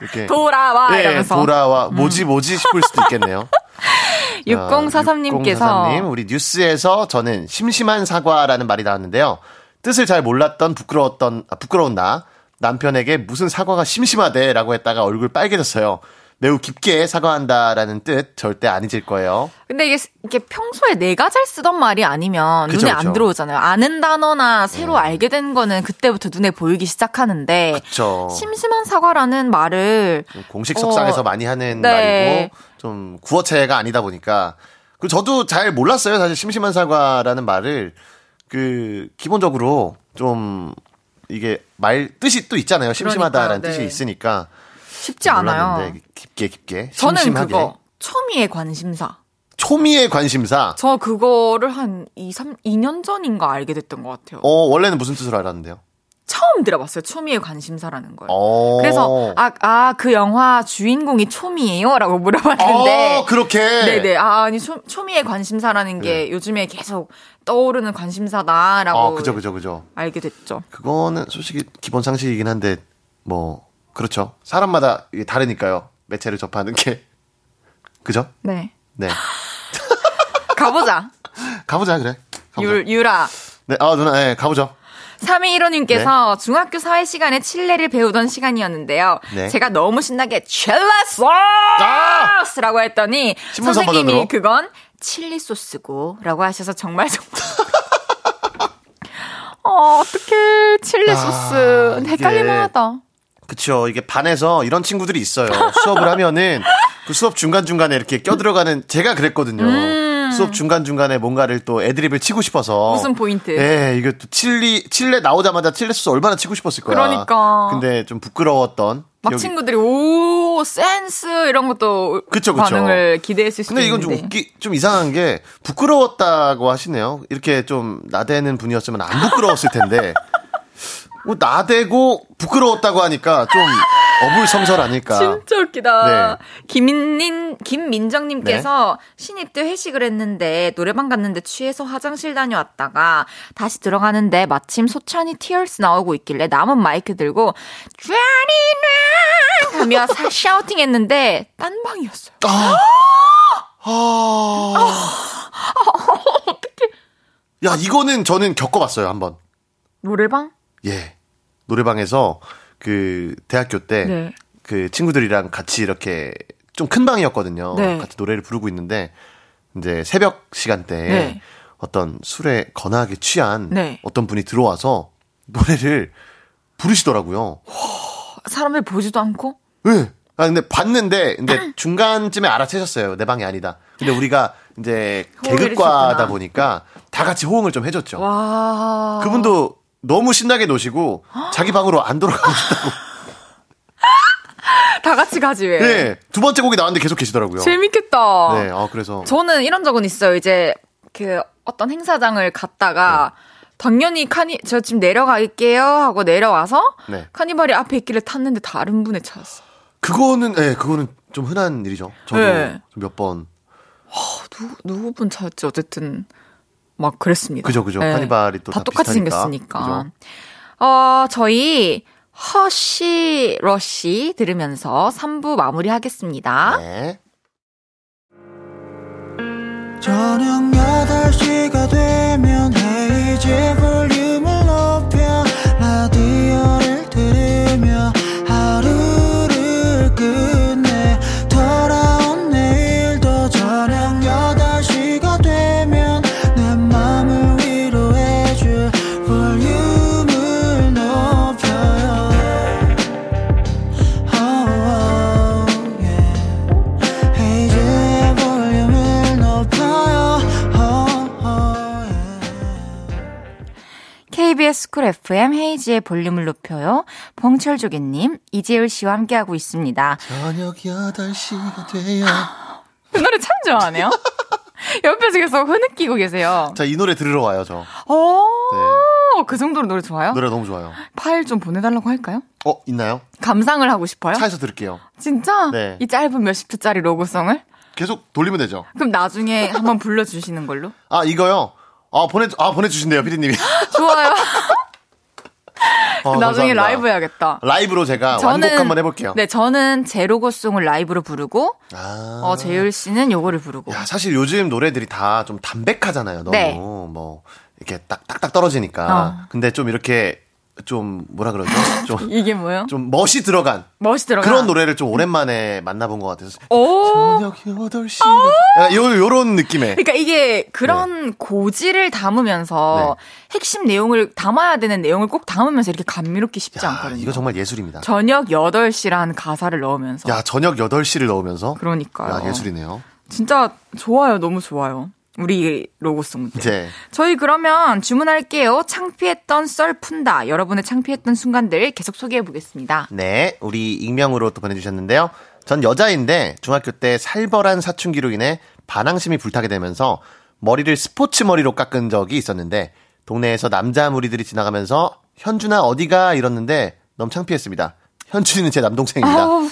S4: 이렇게
S1: 돌아와
S4: 예,
S1: 이러면서 음.
S4: 돌아와 뭐지 뭐지 싶을 수도 있겠네요. (laughs)
S1: 6043님께서
S4: 6043님, 우리 뉴스에서 저는 심심한 사과라는 말이 나왔는데요. 뜻을 잘 몰랐던 부끄러웠던, 아, 부끄러운 나. 남편에게 무슨 사과가 심심하대 라고 했다가 얼굴 빨개졌어요. 매우 깊게 사과한다라는 뜻 절대 안 잊을 거예요.
S1: 근데 이게 이게 평소에 내가 잘 쓰던 말이 아니면
S4: 그쵸,
S1: 눈에
S4: 그쵸.
S1: 안 들어오잖아요. 아는 단어나 새로 알게 된 거는 그때부터 눈에 보이기 시작하는데
S4: 그쵸.
S1: 심심한 사과라는 말을
S4: 공식 석상에서
S1: 어,
S4: 많이 하는
S1: 네.
S4: 말이고 좀 구어체가 아니다 보니까 그 저도 잘 몰랐어요. 사실 심심한 사과라는 말을 그 기본적으로 좀 이게 말 뜻이 또 있잖아요. 심심하다라는
S1: 그러니까요,
S4: 뜻이
S1: 네.
S4: 있으니까
S1: 쉽지 않아요.
S4: 깊게 깊게
S1: 저는
S4: 심심하게
S1: 그거 초미의 관심사.
S4: 초미의 관심사.
S1: 저 그거를 한 2, 3, 2년 전인가 알게 됐던 것 같아요.
S4: 어, 원래는 무슨 뜻으로 알았는데요?
S1: 처음 들어봤어요. 초미의 관심사라는 걸.
S4: 어.
S1: 그래서 아, 아, 그 영화 주인공이 초미예요? 라고 물어봤는데
S4: 어, 그렇게.
S1: 네네. 아, 아니, 초, 초미의 관심사라는 게
S4: 네.
S1: 요즘에 계속 떠오르는 관심사다라고
S4: 어, 그죠, 그죠, 그죠.
S1: 알게 됐죠.
S4: 그거는 솔직히 기본 상식이긴 한데, 뭐, 그렇죠. 사람마다 다르니까요. 매체를 접하는 게. 그죠?
S1: 네.
S4: 네. (laughs)
S1: 가보자.
S4: 가보자, 그래. 가보자.
S1: 유, 유라.
S4: 네, 아, 누나, 네, 가보죠.
S1: 3215님께서 중학교 사회 시간에 칠레를 배우던 시간이었는데요.
S4: 네.
S1: 제가 너무 신나게 첼라소스! 라고 했더니 선생님이
S4: 버전으로.
S1: 그건 칠리 소스고 라고 하셔서 정말 정말 (laughs) 어, 어떡해. 칠리
S4: 아,
S1: 소스.
S4: 이게-
S1: 헷갈릴만 하다.
S4: 그쵸. 이게 반에서 이런 친구들이 있어요. 수업을 하면은 그 수업 중간중간에 이렇게 껴들어가는 제가 그랬거든요. 수업 중간중간에 뭔가를 또 애드립을 치고 싶어서.
S1: 음. 무슨 포인트?
S4: 예, 이거 또 칠리, 칠레 나오자마자 칠레 소스 얼마나 치고 싶었을 거야.
S1: 그러니까.
S4: 근데 좀 부끄러웠던.
S1: 막
S4: 기억이-
S1: 친구들이 오 센스 이런 것도
S4: 그쵸, 그쵸.
S1: 반응을 기대했을 수도
S4: 근데 이건 좀
S1: 있는데.
S4: 웃기, 좀 이상한 게 부끄러웠다고 하시네요. 이렇게 좀 나대는 분이었으면 안 부끄러웠을 텐데. 뭐 나대고 부끄러웠다고 하니까 좀 어불성설 아닐까. (laughs)
S1: 진짜 웃기다.
S4: 네.
S1: 김민, 김민정님께서 신입 때 회식을 했는데 노래방 갔는데 취해서 화장실 다녀왔다가 다시 들어가는데 마침 소찬이 티얼스 나오고 있길래 남은 마이크 들고 쥐아리나 하며 사- (laughs) 샤우팅 했는데 딴 방이었어요.
S4: 아. (gasps) (laughs) 어떻게? 야, 이거는 저는 겪어봤어요, 한번.
S1: 노래방?
S4: 예. 노래방에서 그 대학교 때
S1: 네.
S4: 그 친구들이랑 같이 이렇게 좀 큰 방이었거든요.
S1: 네.
S4: 같이 노래를 부르고 있는데 이제 새벽 시간대에
S1: 네.
S4: 어떤 술에 거나하게 취한
S1: 네.
S4: 어떤 분이 들어와서 노래를 부르시더라고요.
S1: 사람을 보지도 않고?
S4: 네. 아 근데 봤는데 근데 중간쯤에 알아채셨어요. 내 방이 아니다. 근데 우리가 이제 (laughs) 개그과다. 보니까 다 같이 호응을 좀 해줬죠.
S1: 와.
S4: 그분도 너무 신나게 노시고 자기 방으로 안 돌아가고 싶다고. (laughs)
S1: 다 같이 가지 왜?
S4: 네. 두 번째 곡이 나왔는데 계속 계시더라고요.
S1: 재밌겠다.
S4: 네. 아 그래서
S1: 저는 이런 적은 있어요. 이제 그 어떤 행사장을 갔다가
S4: 네.
S1: 당연히 카니 저 지금 내려갈게요 하고 내려와서
S4: 네.
S1: 카니발이 앞에 있길래 탔는데 다른 분의 차였어.
S4: 그거는 예, 그거는 좀 흔한 일이죠. 저도
S1: 네.
S4: 몇 번.
S1: 누구 누구 분 차였지 어쨌든 막 그랬습니다.
S4: 그죠, 그죠. 카니발이 또다
S1: 다 똑같이
S4: 비슷하니까.
S1: 생겼으니까.
S4: 그죠.
S1: 어 저희 Hush Rush 들으면서 3부 마무리하겠습니다.
S4: 네.
S5: 저녁 8시가 되면 헤이즈 볼륨을 높여 라디오를
S1: KBS 쿨 FM 헤이즈의 볼륨을 높여요. 봉철조개님, 이재율 씨와 함께하고 있습니다.
S4: 저녁 8시가 돼요. (gasps)
S1: 그 노래 참 좋아하네요. (laughs) 옆에서 계속 흐느끼고 계세요.
S4: 자, 이 노래 들으러 와요, 저.
S1: 오, 그 정도로 노래 좋아요?
S4: 노래 너무 좋아요.
S1: 파일 좀 보내달라고 할까요?
S4: 어, 있나요?
S1: 감상을 하고 싶어요?
S4: 차에서 들을게요.
S1: 진짜?
S4: 네.
S1: 이 짧은 몇십 초짜리 로고송을?
S4: 계속 돌리면 되죠.
S1: 그럼 나중에 한번 불러주시는 걸로?
S4: 아, 이거요? 아, 보내, 아, 보내주신대요, 피디님이. (laughs)
S1: 좋아요.
S4: 어, (laughs)
S1: 나중에
S4: 감사합니다.
S1: 라이브 해야겠다.
S4: 라이브로 제가 완곡 한번 해볼게요.
S1: 네, 저는 제 로고송을 라이브로 부르고,
S4: 아.
S1: 어, 재율 씨는 요거를 부르고.
S4: 야, 사실 요즘 노래들이 다 좀 담백하잖아요. 너무
S1: 네.
S4: 뭐 이렇게 딱 딱딱 떨어지니까.
S1: 어.
S4: 근데 좀 이렇게 좀 뭐라 그러죠? 좀, (laughs)
S1: 이게 뭐예요?
S4: 좀 멋이 들어간
S1: 멋이 들어가.
S4: 그런 노래를 좀 오랜만에 만나본 것 같아서.
S1: 오.
S4: 저녁 8시. 요, 요런 느낌의.
S1: 그러니까 이게 그런 고지를 담으면서
S4: 네.
S1: 핵심 내용을 담아야 되는 내용을 꼭 담으면서 이렇게 감미롭기 쉽지
S4: 야,
S1: 않거든요.
S4: 이거 정말 예술입니다.
S1: 저녁 8시라는 가사를 넣으면서.
S4: 야, 저녁 8시를 넣으면서.
S1: 그러니까요.
S4: 야, 예술이네요.
S1: 진짜 좋아요. 너무 좋아요. 우리 로고송들.
S4: 이제
S1: 저희 그러면 주문할게요. 창피했던 썰 푼다. 여러분의 창피했던 순간들 계속 소개해 보겠습니다.
S4: 네, 우리 익명으로 또 보내주셨는데요. 전 여자인데 중학교 때 살벌한 사춘기로 인해 반항심이 불타게 되면서 머리를 스포츠 머리로 깎은 적이 있었는데 동네에서 남자 무리들이 지나가면서 현준아 어디가 이렀는데 너무 창피했습니다. 현준이는 제 남동생입니다.
S1: 아우.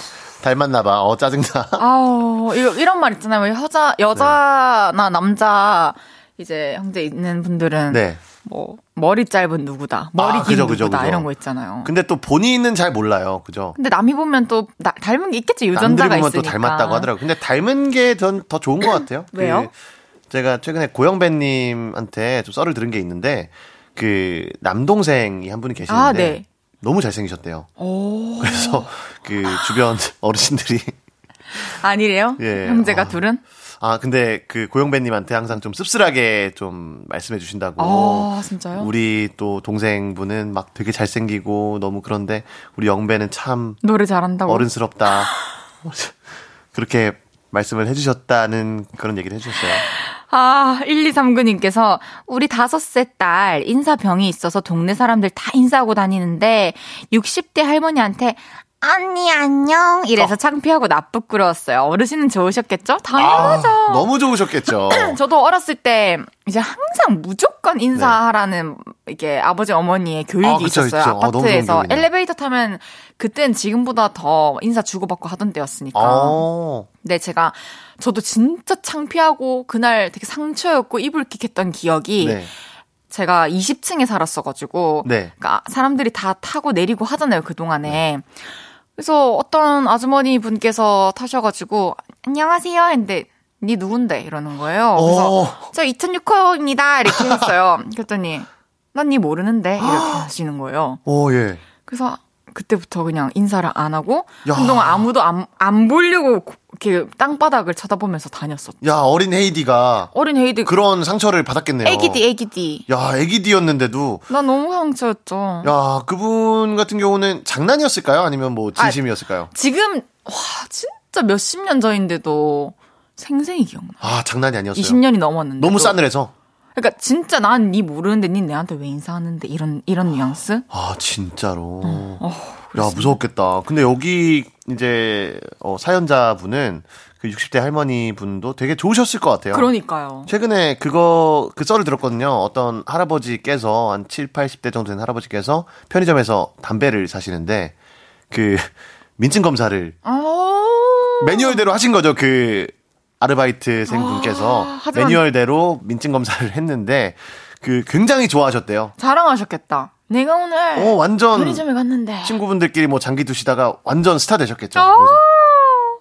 S4: 닮았나봐. 어 짜증나. (laughs)
S1: 아우, 이거, 이런 말 있잖아요. 왜 여자, 여자나 남자, 이제, 형제 있는 분들은.
S4: 네.
S1: 뭐, 머리 짧은 누구다. 머리
S4: 아,
S1: 긴
S4: 그죠, 그죠,
S1: 누구다.
S4: 그죠.
S1: 이런 거 있잖아요.
S4: 근데 또 본인은 잘 몰라요. 그죠?
S1: 근데 남이 보면 또, 나- 닮은 게 있겠지,
S4: 남들이
S1: 유전자가
S4: 보면
S1: 있으니까.
S4: 또 닮았다고 하더라고요. 근데 닮은 게전더 좋은 것 같아요. (clears throat)
S1: 왜요?
S4: 그 제가 최근에 고영배님한테 좀 썰을 들은 게 있는데 그 남동생이 한 분이 계시는데
S1: 아, 네.
S4: 너무 잘생기셨대요.
S1: 오.
S4: 그래서 그 주변 (laughs) 어르신들이
S1: 아니래요?
S4: 예.
S1: 형제가
S4: 아.
S1: 둘은?
S4: 아 근데 그 고영배님한테 항상 좀 씁쓸하게 좀 말씀해 주신다고.
S1: 아, 진짜요?
S4: 우리 또 동생분은 막 되게 잘생기고 너무 그런데 우리 영배는 참
S1: 노래 잘한다고.
S4: 어른스럽다. (laughs) 그렇게 말씀을 해주셨다는 그런 얘기를 해주셨어요.
S1: 아, 1239님께서 우리 다섯째 딸 인사병이 있어서 동네 사람들 다 인사하고 다니는데 60대 할머니한테 언니 안녕 이래서 창피하고 나쁘끄러웠어요. 어르신은 좋으셨겠죠? 당연하죠.
S4: 아, 너무 좋으셨겠죠. (clears throat)
S1: 저도 어렸을 때 이제 항상 무조건 인사하라는 이게 아버지 어머니의 교육이
S4: 아, 그쵸,
S1: 있었어요.
S4: 그쵸. 아,
S1: 아파트에서
S4: 교육이네요.
S1: 엘리베이터 타면 그땐 지금보다 더 인사 주고받고 하던 때였으니까.
S4: 어,
S1: 근데 제가 저도 진짜 창피하고 그날 되게 상처였고 이불킥했던 기억이
S4: 네.
S1: 제가 20층에 살았어가지고
S4: 네.
S1: 그러니까 사람들이 다 타고 내리고 하잖아요 그 동안에. 그래서 어떤 아주머니 분께서 타셔가지고 안녕하세요 했는데 니 누군데 이러는 거예요. 그래서
S4: 어.
S1: 저 2006호입니다 이렇게 했어요. 그랬더니 난 니 모르는데 이렇게 하시는 거예요.
S4: 오, 예.
S1: 그래서 그때부터 그냥 인사를 안 하고
S4: 야.
S1: 한동안 아무도 안, 안 보려고 이렇게 땅바닥을 쳐다보면서 다녔었죠.
S4: 야, 어린 헤이디가
S1: 어린 헤이드
S4: 그런 상처를 받았겠네요.
S1: 애기디 애기디.
S4: 야, 애기디였는데도
S1: 나 너무 상처였죠.
S4: 야, 그분 같은 경우는 장난이었을까요? 아니면 뭐 진심이었을까요?
S1: 지금 와 진짜 몇십 년 전인데도 생생히 기억나.
S4: 아, 장난이 아니었어요.
S1: 20년이 넘었는데.
S4: 너무 싸늘해서.
S1: 그러니까 진짜 난 니 모르는데 니 내한테 왜 인사하는데 이런 이런 뉘앙스?
S4: 아, 진짜로.
S1: 어,
S4: 야, 무서웠겠다. 근데 여기 이제 어, 사연자 분은 그 60대 할머니 분도 되게 좋으셨을 것 같아요.
S1: 그러니까요.
S4: 최근에 그거 그 썰을 들었거든요. 어떤 할아버지께서 한 7, 80대 정도 된 할아버지께서 편의점에서 담배를 사시는데 그 민증 검사를
S1: 어.
S4: 매뉴얼대로 하신 거죠. 그 아르바이트생 분께서
S1: 아,
S4: 매뉴얼대로 민증 검사를 했는데 그 굉장히 좋아하셨대요.
S1: 자랑하셨겠다. 내가 오늘
S4: 어, 완전
S1: 편의점에 갔는데.
S4: 친구분들끼리 뭐 장기 두시다가 완전 스타 되셨겠죠.
S1: 어.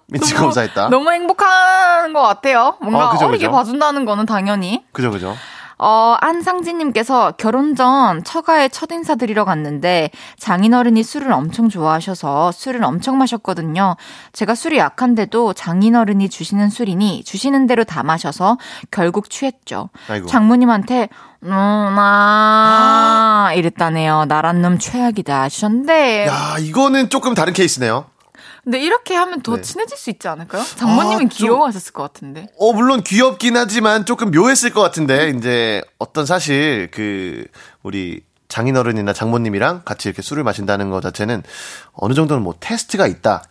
S4: 민증 검사했다.
S1: 너무 행복한 것 같아요. 뭔가
S4: 어, 그죠,
S1: 어리게
S4: 그죠.
S1: 봐준다는 거는 당연히.
S4: 그죠, 그죠.
S1: 어, 안상진님께서 결혼 전 처가에 첫 인사드리러 갔는데 장인어른이 술을 엄청 좋아하셔서 술을 엄청 마셨거든요. 제가 술이 약한데도 장인어른이 주시는 술이니 주시는 대로 다 마셔서 결국 취했죠.
S4: 아이고.
S1: 장모님한테 누나 이랬다네요. 나란 놈 최악이다 하셨는데
S4: 야, 이거는 조금 다른 케이스네요.
S1: 근데 이렇게 하면 더
S4: 네.
S1: 친해질 수 있지 않을까요? 장모님은
S4: 아, 좀-
S1: 귀여워하셨을 것 같은데.
S4: 어, 물론 귀엽긴 하지만 조금 묘했을 것 같은데, 이제 어떤 사실 그, 우리 장인어른이나 장모님이랑 같이 이렇게 술을 마신다는 것 자체는 어느 정도는 뭐 테스트가 있다.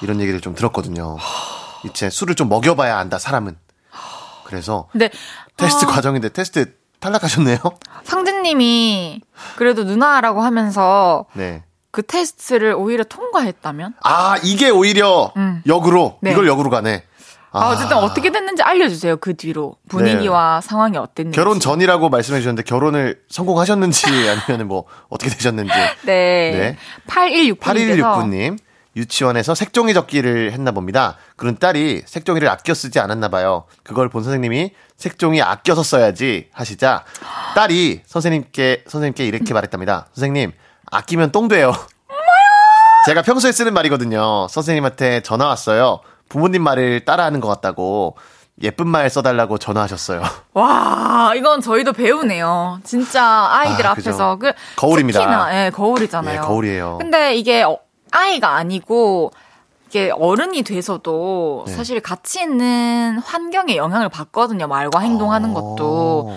S4: 이런 얘기를 좀 들었거든요. 이제 술을 좀 먹여봐야 안다, 사람은. 그래서
S1: 근데
S4: 테스트
S1: 아.
S4: 과정인데 테스트 탈락하셨네요?
S1: 상진님이 그래도 누나라고 하면서
S4: 네.
S1: 그 테스트를 오히려 통과했다면?
S4: 아, 이게 오히려
S1: 음.
S4: 역으로,
S1: 네.
S4: 이걸 역으로 가네.
S1: 아, 어쨌든 어떻게 됐는지 알려주세요. 그 뒤로 분위기와 상황이 어땠는지.
S4: 네. 결혼 전이라고 말씀해 주셨는데 결혼을 성공하셨는지 (laughs) 아니면 뭐 어떻게 되셨는지.
S1: 네.
S4: 네.
S1: 8169님께서
S4: 8169님. 유치원에서 색종이 접기를 했나 봅니다. 그런 딸이 색종이를 아껴 쓰지 않았나 봐요. 그걸 본 선생님이 색종이 아껴서 써야지 하시자 딸이 선생님께 선생님께 이렇게 말했답니다. 선생님 아끼면 똥 돼요. 제가 평소에 쓰는 말이거든요. 선생님한테 전화 왔어요. 부모님 말을 따라하는 것 같다고 예쁜 말 써달라고 전화하셨어요.
S1: 와, 이건 저희도 배우네요. 진짜 아이들
S4: 아,
S1: 앞에서. 그
S4: 거울입니다.
S1: 특히나, 예, 거울이잖아요.
S4: 예, 거울이에요.
S1: 근데 이게 어- 아이가 아니고, 이게 어른이 돼서도
S4: 네.
S1: 사실 같이 있는 환경에 영향을 받거든요. 말과 행동하는 것도.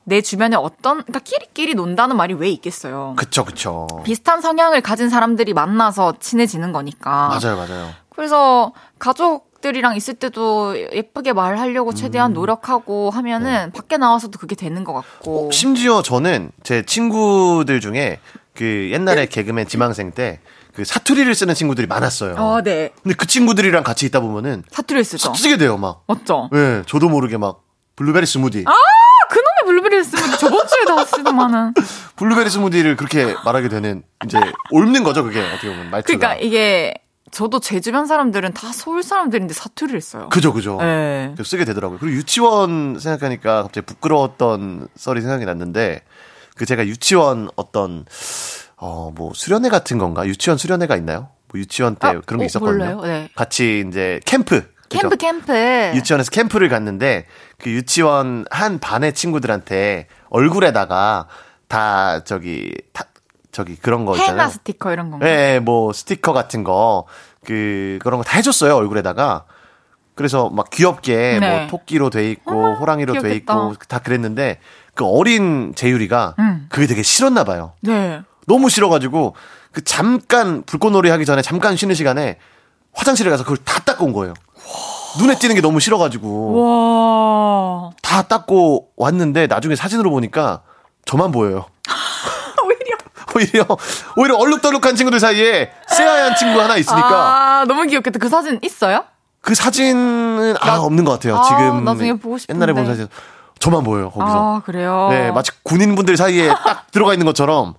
S4: 어.
S1: 내 주변에 어떤, 그러니까 끼리끼리 논다는 말이 왜 있겠어요.
S4: 그쵸, 그쵸.
S1: 비슷한 성향을 가진 사람들이 만나서 친해지는 거니까.
S4: 맞아요, 맞아요.
S1: 그래서 가족 가족들이랑 있을 때도 예쁘게 말하려고 최대한 노력하고 하면은 밖에 나와서도 그게 되는 것 같고.
S4: 어, 심지어 저는 제 친구들 중에 그 옛날에 개그맨 지망생 때 그 사투리를 쓰는 친구들이 많았어요.
S1: 아, 네.
S4: 근데 그 친구들이랑 같이 있다 보면은
S1: 사투리 쓰죠.
S4: 쓰게 돼요, 막.
S1: 맞죠?
S4: 예, 저도 모르게 막 블루베리 스무디.
S1: 아, 블루베리 쓰면 저번 주에 나왔으더만은. (laughs)
S4: 블루베리 스무디를 그렇게 말하게 되는 이제 옮는 거죠, 그게 어떻게 보면 말투가.
S1: 그러니까 이게 저도 제 주변 사람들은 다 서울 사람들인데 사투리를 써요.
S4: 그죠, 그죠.
S1: 네.
S4: 쓰게 되더라고요. 그리고 유치원 생각하니까 갑자기 부끄러웠던 썰이 생각이 났는데 그 제가 유치원 어떤 어 뭐 수련회 같은 건가? 유치원 수련회가 있나요? 뭐 유치원 때
S1: 아,
S4: 그런 게
S1: 어,
S4: 있었거든요.
S1: 몰라요. 네.
S4: 같이 이제 캠프?
S1: 캠프 캠프.
S4: 유치원에서 캠프를 갔는데 그 유치원 한 반의 친구들한테 얼굴에다가 다 저기 다 저기 그런 거 있잖아요.
S1: 해나 스티커 이런 건가?
S4: 예, 뭐 스티커 같은 거 그 그런 거 다 해줬어요 얼굴에다가. 그래서 막 귀엽게
S1: 네.
S4: 뭐 토끼로 돼 있고 호랑이로 돼
S1: 귀엽겠다.
S4: 있고 다 그랬는데 그 어린 재율이가
S1: 음.
S4: 그게 되게 싫었나 봐요.
S1: 네.
S4: 너무 싫어가지고 그 잠깐 불꽃놀이 하기 전에 잠깐 쉬는 시간에 화장실에 가서 그걸 다온 거예요. 눈에 띄는 게 너무 싫어가지고
S1: 와.
S4: 다 닦고 왔는데 나중에 사진으로 보니까 저만 보여요. (laughs)
S1: 오히려.
S4: 오히려 오히려 얼룩덜룩한 친구들 사이에 새하얀 친구 하나 있으니까
S1: 아, 너무 귀엽겠다. 그 사진 있어요?
S4: 그 사진은 아
S1: 나-
S4: 없는 것 같아요.
S1: 아,
S4: 지금
S1: 나중에 보고 싶은데.
S4: 옛날에 본 사진 저만 보여요 거기서.
S1: 아, 그래요?
S4: 네, 마치 군인분들 사이에 딱 들어가 있는 것처럼.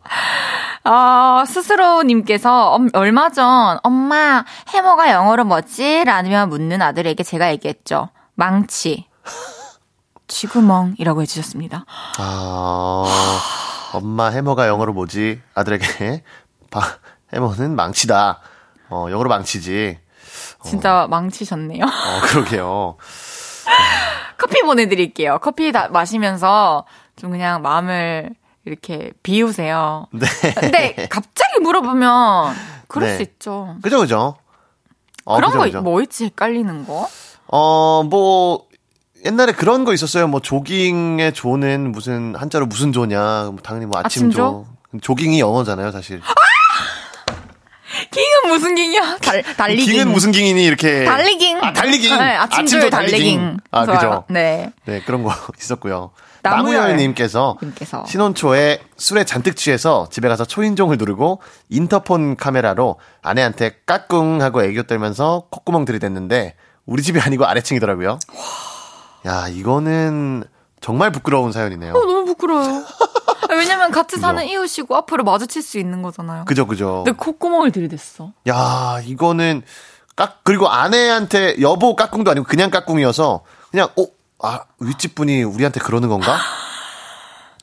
S1: 아, 스스로님께서 엄- 얼마 전 엄마 해머가 영어로 뭐지? 라며 묻는 아들에게 제가 얘기했죠. 망치. 쥐구멍이라고 해주셨습니다.
S4: 아, 엄마 해머가 영어로 뭐지? 아들에게 바, 해머는 망치다. 어, 영어로 망치지.
S1: 진짜 망치셨네요.
S4: 어, 그러게요. (laughs)
S1: 커피 보내드릴게요. 커피 다 마시면서 좀 그냥 마음을 이렇게 비우세요.
S4: 네.
S1: 근데 갑자기 물어보면 그럴
S4: 네.
S1: 수 있죠.
S4: 그죠, 그죠? 어,
S1: 그런
S4: 그죠,
S1: 거. 뭐 있지 헷갈리는 거?
S4: 어, 뭐, 옛날에 그런 거 있었어요. 뭐, 조깅의 조는 무슨, 한자로 무슨 조냐. 뭐 당연히 뭐, 아침
S1: 아침조?
S4: 조. 조깅이 영어잖아요, 사실.
S1: 깅은 무슨 깅이야? 달, 달리깅.
S4: 깅은 무슨 깅이니, 이렇게.
S1: 달리깅.
S4: 아, 달리깅.
S1: 네, 아침조에 달리깅.
S4: 아. 그죠.
S1: 네.
S4: 네, 그런 거 (laughs) 있었고요.
S1: 나무열
S4: 나무열님께서
S1: 님께서.
S4: 신혼초에 술에 잔뜩 취해서 집에 가서 초인종을 누르고 인터폰 카메라로 아내한테 까꿍 하고 애교 떨면서 콧구멍 들이댔는데 우리 집이 아니고 아래층이더라고요. 야, 이거는 정말 부끄러운 사연이네요.
S1: 어, 너무 부끄러워요. (laughs) 아, 왜냐면 같이 사는
S4: 그죠.
S1: 이웃이고 앞으로 마주칠 수 있는 거잖아요.
S4: 그죠, 그죠.
S1: 근데 콧구멍을 들이댔어.
S4: 야, 이거는 까 그리고 아내한테 여보 까꿍도 아니고 그냥 까꿍이어서 그냥 어, 아, 윗집 분이 우리한테 그러는 건가?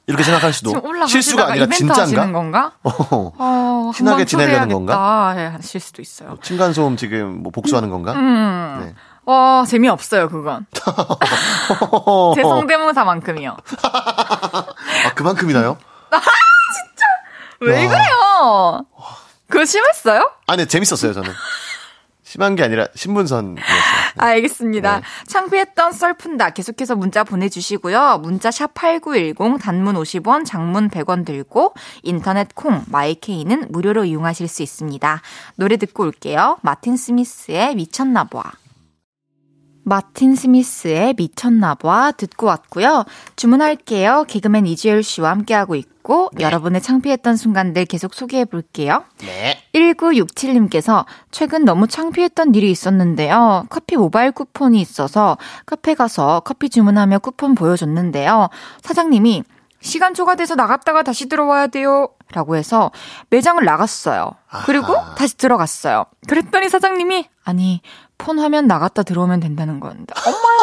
S4: 이렇게 생각할 수도 실수가 아니라?
S1: 하시는 건가?
S4: 어.
S1: 어, (laughs)
S4: 친하게 지내려는
S1: 초대해야겠다 예, 하실 수도 있어요.
S4: 층간소음 지금 뭐 복수하는 건가?
S1: 음.
S4: 네.
S1: 와, 재미없어요, 그건. (laughs) 제 성대모사만큼이요. (laughs)
S4: 아, 그만큼이나요? (laughs)
S1: 왜
S4: 와.
S1: 그래요? 그거 심했어요?
S4: 아, 네, 재밌었어요, 저는. 심한 게 아니라 신분선이었어요.
S1: 알겠습니다.
S4: 네.
S1: 창피했던 썰푼다. 계속해서 문자 보내주시고요. 문자 샵 8910, 단문 50원, 장문 100원 들고, 인터넷 콩, 마이케이는 무료로 이용하실 수 있습니다. 노래 듣고 올게요. 마틴 스미스의 미쳤나봐. 마틴 스미스의 미쳤나봐 듣고 왔고요. 주문할게요. 개그맨 이주열 씨와 함께하고 있고, 여러분의 창피했던 순간들 계속 소개해 볼게요.
S4: 네.
S1: 1967님께서 최근 너무 창피했던 일이 있었는데요. 커피 모바일 쿠폰이 있어서 카페 가서 커피 주문하며 쿠폰 보여줬는데요. 사장님이 시간 초과돼서 나갔다가 다시 들어와야 돼요. 라고 해서 매장을 나갔어요. 그리고 다시 들어갔어요. 그랬더니 사장님이 아니 폰 화면 나갔다 들어오면 된다는 건데. 엄마야.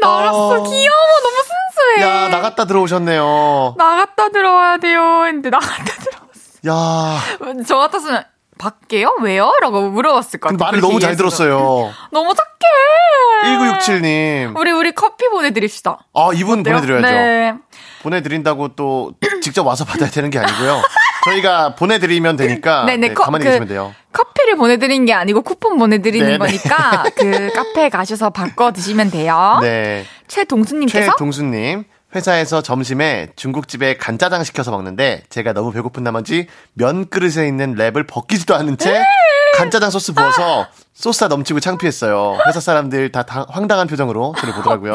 S1: (laughs) 나 알았어.
S4: 어.
S1: 귀여워. 너무 순수해.
S4: 야, 나갔다 들어오셨네요.
S1: 나갔다 들어와야 돼요. 했는데 나갔다 들어.
S4: 야, (laughs)
S1: 저 같았으면 밖에요? 왜요? 라고 물어봤을
S4: 것그
S1: 같아요.
S4: 말을 너무 잘. 들었어요.
S1: 너무 착해.
S4: 1967님.
S1: 우리 우리 커피 보내드립시다.
S4: 아, 이분
S1: 어때요?
S4: 보내드려야죠.
S1: 네.
S4: 보내드린다고 또 직접 와서 받아야 되는 게 아니고요. (laughs) 저희가 보내드리면 되니까 (laughs)
S1: 네네,
S4: 네,
S1: 커-
S4: 가만히
S1: 그-
S4: 계시면 돼요.
S1: 커피를 보내드린 게 아니고 쿠폰 보내드리는
S4: 네네.
S1: 거니까 (laughs) 그 카페에 가셔서 바꿔 드시면 돼요.
S4: 네.
S1: 최동수님께서
S4: 최동수님. 회사에서 점심에 중국집에 간짜장 시켜서 먹는데 제가 너무 배고픈 나머지 면 그릇에 있는 랩을 벗기지도 않은 채 간짜장 소스 부어서 소스가 넘치고 창피했어요. 회사 사람들 다 당- 황당한 표정으로 저를 보더라고요.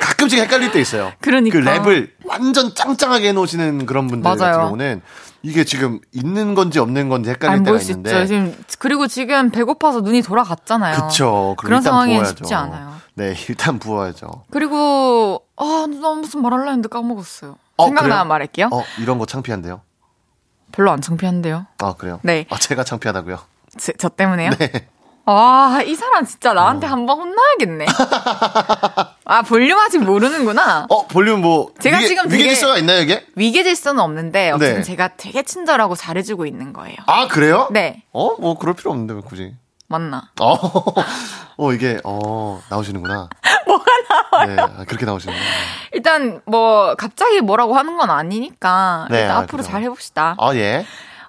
S4: 가끔씩 헷갈릴 때 있어요.
S1: 그러니까.
S4: 그 랩을 완전 짱짱하게 해놓으시는 그런 분들 같은
S1: 맞아요.
S4: 경우는 이게 지금 있는 건지 없는 건지 헷갈릴
S1: 안
S4: 때가 있는데.
S1: 있죠. 지금 그리고 지금 배고파서 눈이 돌아갔잖아요.
S4: 그쵸. 그럼
S1: 그런
S4: 일단
S1: 상황이
S4: 부어야죠.
S1: 쉽지 않아요.
S4: 네, (laughs) 일단 부어야죠.
S1: 그리고 아, 나 무슨 말하려 했는데 까먹었어요.
S4: 어,
S1: 생각나면? 말할게요.
S4: 어, 이런 거 창피한데요?
S1: 별로 안 창피한데요.
S4: 아, 그래요?
S1: 네.
S4: 아, 제가 창피하다고요?
S1: 제- 저 때문에요?
S4: 네.
S1: 아, 이 사람 진짜
S4: 어.
S1: 나한테 한번 혼나야겠네. (laughs) 아, 볼륨 아직 모르는구나.
S4: 어, 볼륨 뭐.
S1: 제가
S4: 위계,
S1: 지금 되게-
S4: 위계 질서가 있나요, 이게?
S1: 위계 질서는 없는데 어쨌든
S4: 네.
S1: 제가 되게 친절하고 잘해주고 있는 거예요.
S4: 아, 그래요?
S1: 네,
S4: 어, 뭐, 그럴 필요 없는데, 왜 굳이.
S1: 맞나?
S4: 어, (laughs) 어, 이게, 어, 나오시는구나. (laughs) 뭐가 나와요? 네, 아, 그렇게 나오시는구나.
S1: 일단 뭐 갑자기 뭐라고 하는 건 아니니까
S4: 네,
S1: 일단
S4: 아,
S1: 앞으로
S4: 그래요.
S1: 잘 해봅시다.
S4: 아, 예.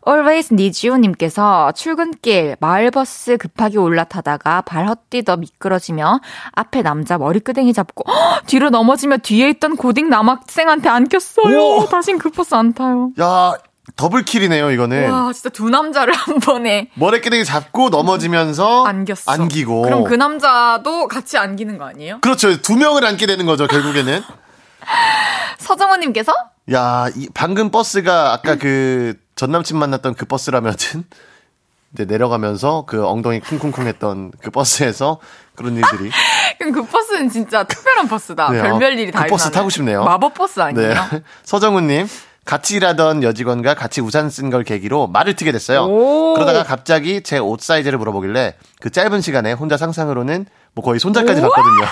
S1: Always Needs You님께서 출근길 마을버스 급하게 올라타다가 발 헛디뎌 미끄러지며 앞에 남자 머리끄댕이 잡고 헉! 뒤로 넘어지며 뒤에 있던 고딩 남학생한테 안겼어요. 다신 그 버스 안 타요.
S4: 야, 더블킬이네요, 이거는.
S1: 와 진짜 두 남자를 한 번에
S4: 머리끼리 잡고 넘어지면서.
S1: 안겼어.
S4: 안기고.
S1: 그럼 그 남자도 같이 안기는 거 아니에요?
S4: 그렇죠. 두 명을 안게 되는 거죠, 결국에는. (laughs)
S1: 서정호님께서
S4: 야, 이 방금 버스가 아까 그 전남친 만났던 그 버스라면은 (laughs) 이제 내려가면서 그 엉덩이 쿵쿵쿵 했던 그 버스에서 그런 일들이 (laughs)
S1: 그럼 그 버스는 진짜 특별한 버스다.
S4: 네,
S1: 별별
S4: 어,
S1: 일이 그다
S4: 버스. 타고 싶네요.
S1: 마법 버스 아니에요?
S4: 네. (laughs) 서정훈 님 같이 일하던 여직원과 같이 우산 쓴 걸 계기로 말을 트게 됐어요.
S1: 오.
S4: 그러다가 갑자기 제 옷 사이즈를 물어보길래 그 짧은 시간에 혼자 상상으로는 뭐 거의 손자까지
S1: 우와.
S4: 봤거든요.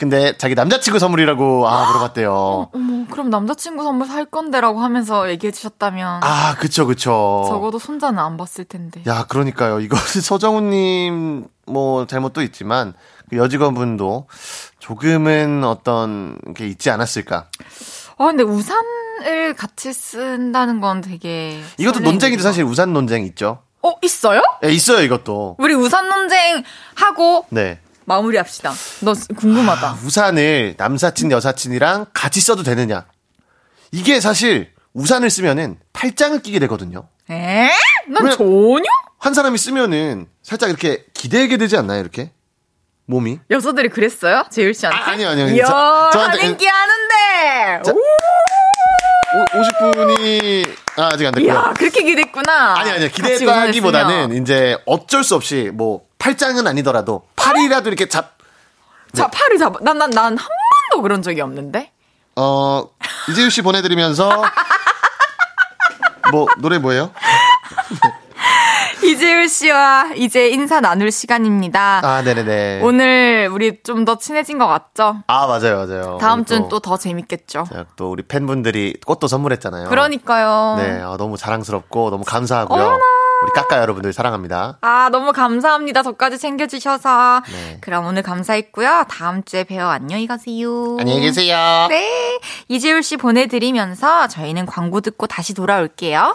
S4: 근데 자기 남자친구 선물이라고 아 물어봤대요. (gasps)
S1: 어머, 그럼 남자친구 선물 살 건데라고 하면서 얘기해 주셨다면
S4: 아 그쵸 그쵸.
S1: 적어도 손자는 안 봤을 텐데.
S4: 야, 그러니까요. 이것은 (laughs) 서정훈님 뭐 잘못도 있지만 그 여직원분도 조금은 어떤 게 있지 않았을까.
S1: 아 근데 우산을 같이 쓴다는 건 되게
S4: 이것도
S1: 일이다.
S4: 사실 우산 논쟁 있죠.
S1: 어 있어요?
S4: 예, 있어요 이것도.
S1: 우리 우산 논쟁 하고
S4: 네.
S1: 마무리합시다. 너 궁금하다.
S4: 아, 우산을 남사친 여사친이랑 같이 써도 되느냐. 이게 사실 우산을 쓰면은 팔짱을 끼게 되거든요.
S1: 에? 난
S4: 왜?
S1: 전혀
S4: 한 사람이 쓰면은 살짝 이렇게 기대게 되지 않나요 이렇게 몸이?
S1: 여자들이 그랬어요? 제일 씨한테?
S4: 아, 아니요, 아니요.
S1: 이야,
S4: 저- 저한테-
S1: 한 인기 하는데.
S4: 자,
S1: 오,
S4: 50분이 아, 아직 안 됐고요.
S1: 이야, 그렇게 기대했구나.
S4: 아니
S1: 우산을
S4: 기대했다기보다는. 이제 어쩔 수 없이 뭐 팔짱은 아니더라도 팔이라도 이렇게 잡
S1: 자, 팔을 잡아. 난, 난, 난 한 번도 그런 적이 없는데?
S4: 어, 이재유 씨 보내드리면서, (laughs) 뭐, 노래 뭐예요? (laughs)
S1: 이재율 씨와 이제 인사 나눌 시간입니다.
S4: 아, 네네네.
S1: 오늘 우리 좀 더 친해진 것 같죠?
S4: 아, 맞아요, 맞아요.
S1: 다음 주는 또 더 재밌겠죠?
S4: 또 우리 팬분들이 꽃도 선물했잖아요.
S1: 그러니까요.
S4: 네, 아, 너무 자랑스럽고 너무 감사하고요.
S1: 어머나.
S4: 우리 까까 여러분들 사랑합니다.
S1: 아, 너무 감사합니다. 저까지 챙겨주셔서.
S4: 네.
S1: 그럼 오늘 감사했고요. 다음 주에 뵈어 안녕히 가세요.
S4: 안녕히 계세요.
S1: 네. 이재율 씨 보내드리면서 저희는 광고 듣고 다시 돌아올게요.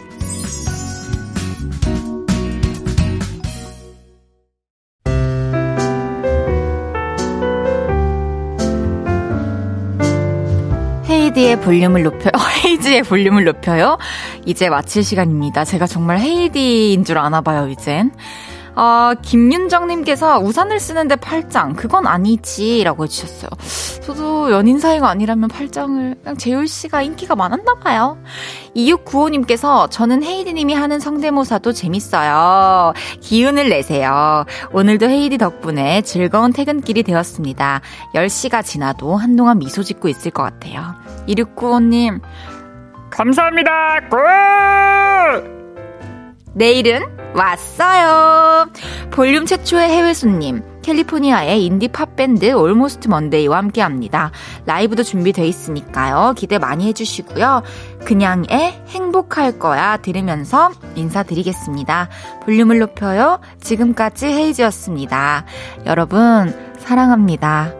S1: 헤이디의 볼륨을 높여, (laughs) 헤이지의 볼륨을 높여요. 이제 마칠 시간입니다. 제가 정말 헤이디인 줄 아나 봐요, 이젠. 아, 김윤정님께서 우산을 쓰는데 팔짱, 그건 아니지. 라고 해주셨어요. 저도 연인 사이가 아니라면 팔짱을, 그냥 재율씨가 인기가 많았나 봐요. 2695님께서 저는 헤이디님이 하는 성대모사도 재밌어요. 기운을 내세요. 오늘도 헤이디 덕분에 즐거운 퇴근길이 되었습니다. 10시가 지나도 한동안 미소 짓고 있을 것 같아요. 2695님, 감사합니다. Good! 내일은 왔어요. 볼륨 최초의 해외 손님. 캘리포니아의 인디 팝밴드 Almost Monday와 함께 합니다. 라이브도 준비돼 있으니까요. 기대 많이 해주시고요. 그냥의 행복할 거야 들으면서 인사드리겠습니다. 볼륨을 높여요. 지금까지 헤이즈였습니다. 여러분, 사랑합니다.